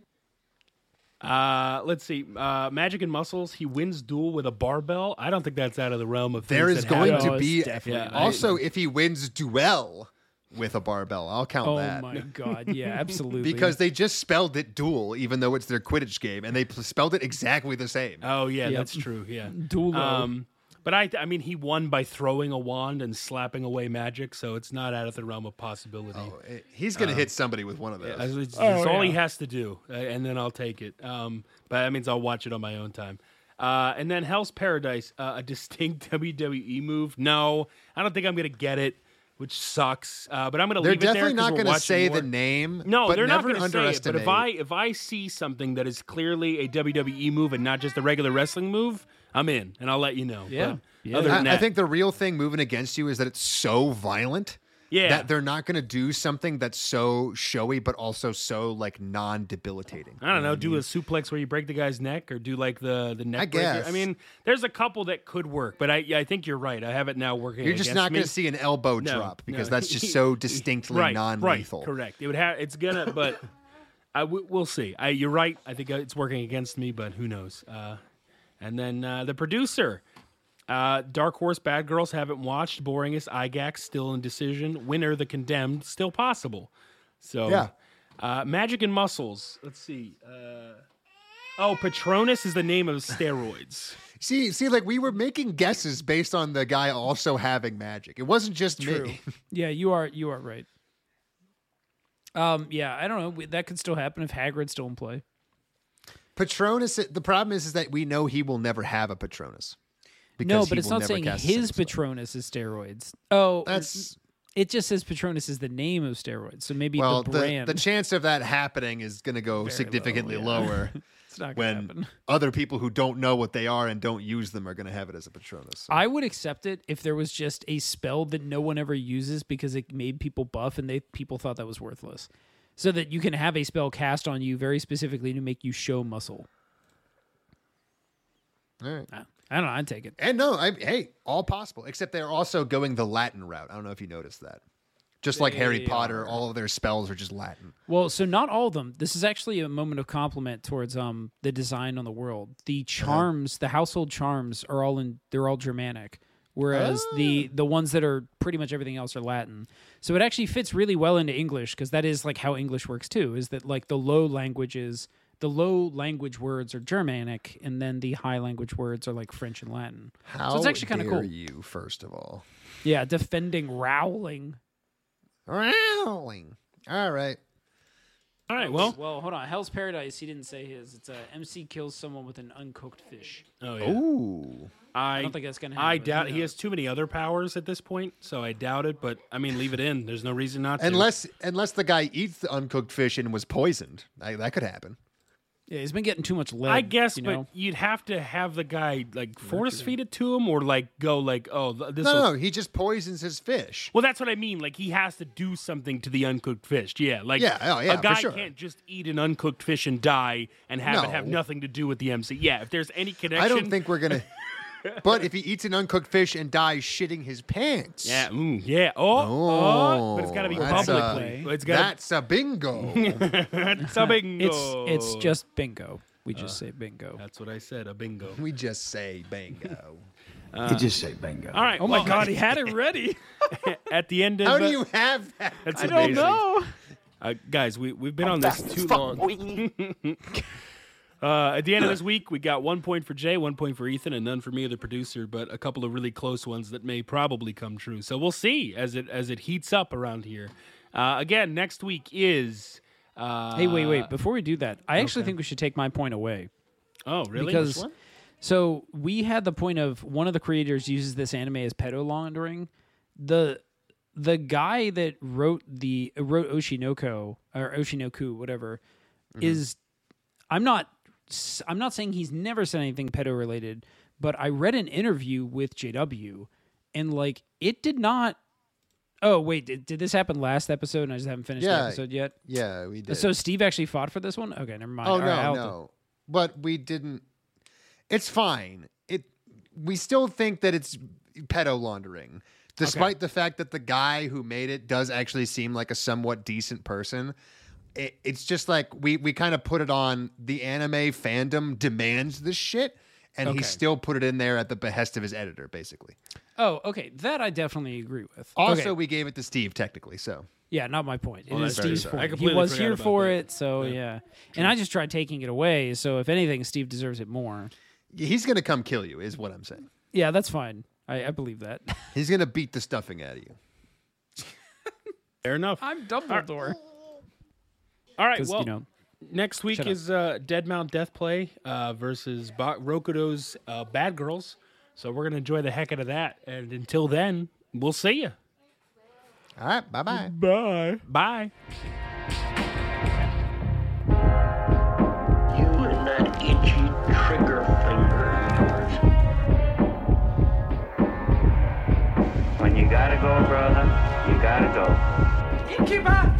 Uh, let's see. Uh, Magic and Muscles. He wins duel with a barbell. I don't think that's out of the realm of. There things is that going happen. No, to it's be definitely not. also if he wins duel with a barbell. I'll count Oh that. Oh my god, yeah, absolutely. Because they just spelled it duel, even though it's their Quidditch game, and they pl- spelled it exactly the same. Oh yeah, Yep. that's true. Yeah. Duelo. Um, but I, I mean, he won by throwing a wand and slapping away magic, so it's not out of the realm of possibility. Eh, He's gonna hit somebody with one of those. That's, it's- Oh, it's all he has to do, uh, and then I'll take it. Um, but that means I'll watch it on my own time. Uh, and then Hell's Paradise, uh, a distinct WWE move. No, I don't think I'm gonna get it, which sucks. Uh, but I'm gonna leave it there definitely 'cause not we're going to say more. the name. No, but they're not going to say it. But if I if I see something that is clearly a WWE move and not just a regular wrestling move, I'm in, and I'll let you know. Yeah. But Yeah. Other than I, I think the real thing moving against you is that it's so violent. Yeah, That they're not going to do something that's so showy, but also so like non-debilitating. I don't know. Do a suplex where you break the guy's neck, or do like the the neck. I breaker. guess. I mean, there's a couple that could work, but I I think you're right. I have it now working. You're just not going to see an elbow No, drop because no. that's just so distinctly right, non-lethal. Right, correct. It would have. It's gonna, but I w- we'll see. I, you're right. I think it's working against me, but who knows? Uh, and then uh, the producer, uh, Dark Horse, Bad Girls haven't watched. Boringest, IGAX still in decision. Winner, The Condemned, still possible. So Yeah. Uh, Magic and Muscles. Let's see. Uh, oh, Patronus is the name of steroids. See, see, like we were making guesses based on the guy also having magic. It wasn't just True. me. yeah, you are you are right. Um, yeah, I don't know. We- That could still happen if Hagrid's still in play. Patronus. The problem is, is that we know he will never have a Patronus. No, but it's not saying his. Patronus is steroids. Oh, That's it. Just says Patronus is the name of steroids. So maybe well, the the, brand. the chance of that happening is going to go Very significantly low, yeah. lower it's not gonna when happen. other people who don't know what they are and don't use them are going to have it as a Patronus. So- I would accept it if there was just a spell that no one ever uses because it made people buff and they people thought that was worthless. So that you can have a spell cast on you very specifically to make you show muscle. All right. I I don't know. I'd take it. And no, I, hey, all possible. Except they're also going the Latin route. I don't know if you noticed that. Just like Harry Potter, are. all of their spells are just Latin. Well, so not all of them. This is actually a moment of compliment towards um the design on the world. The charms, the household charms, are all in. They're all Germanic, whereas the the ones that are pretty much everything else are Latin. So it actually fits really well into English because that is like how English works too. Is that like the low languages, the low language words are Germanic, and then the high language words are like French and Latin. How so it's actually kind of dare cool. you, first of all. Yeah, defending Rowling. Rowling. All right. All right. Well. well, hold on. Hell's Paradise. He didn't say his. It's a MC kills someone with an uncooked fish. Oh yeah. Ooh. I, I don't think that's gonna happen, I doubt who he has too many other powers at this point, so I doubt it. But I mean, leave it in. There's no reason not to. Unless unless the guy eats the uncooked fish and was poisoned, I, that could happen. Yeah, he's been getting too much lead. I guess, you but know? you'd have to have the guy like force feed it to him, or like go like, oh, th- this. No, will no, he just poisons his fish. Well, that's what I mean. Like he has to do something to the uncooked fish. Yeah, like Yeah, oh, yeah, a guy sure. can't just eat an uncooked fish and die and have it have nothing to do with the MC. Yeah, if there's any connection, I don't think we're gonna. but if he eats an uncooked fish and dies shitting his pants, Yeah, mm, yeah. Oh, oh, but it's got to be that's a- publicly. it's got that's a bingo. it's a bingo. it's it's just bingo. We just say bingo. that's what I said. A bingo. we just say bingo. You just say bingo. All right. Oh my god, he had it ready. At the end of How uh, do you have that? That's I don't know. Uh, guys, we we've been on this too long. Uh, at the end of this week, we got one point for Jay, one point for Ethan, and none for me, the producer. But a couple of really close ones that may probably come true. So we'll see as it as it heats up around here. Uh, again, next week is. Uh, Hey, wait, wait. Before we do that, I actually think we should take my point away. Oh, really? Because Which one? so we had the point of one of the creators uses this anime as pedo laundering. The the guy that wrote the wrote Oshi no Ko or Oshinoku, whatever, Mm-hmm. is I'm not s- I'm not saying he's never said anything pedo related, but I read an interview with JW and like it did not Oh wait, did, did this happen last episode and I just haven't finished the episode yet? Yeah, we did. So Steve actually fought for this one? Okay, never mind. oh All no, right, no. But we didn't. It's fine. It. We still think that it's pedo laundering, despite the fact that the guy who made it does actually seem like a somewhat decent person. It, it's just like we we kind of put it on the anime fandom demands this shit, and Okay. he still put it in there at the behest of his editor, basically. Oh, okay. That I definitely agree with. Also, Okay. we gave it to Steve technically, so Yeah, not my point. It Well, is that's very Steve's fair. I point. He was here for that. it, so yeah. And I just tried taking it away. So if anything, Steve deserves it more. he's gonna come kill you, is what I'm saying. Yeah, that's fine. I, I believe that. He's gonna beat the stuffing out of you. Fair enough. I'm Dumbledore. All right. Well, you know, next week is uh, Dead Mount Death Play uh, versus ba- Rokudo's uh, Bad Girls. So we're gonna enjoy the heck out of that. And until then, we'll see you. All right, bye bye. Bye. Bye. You and that itchy trigger finger. When you gotta go, brother, you gotta go. Innkeeper!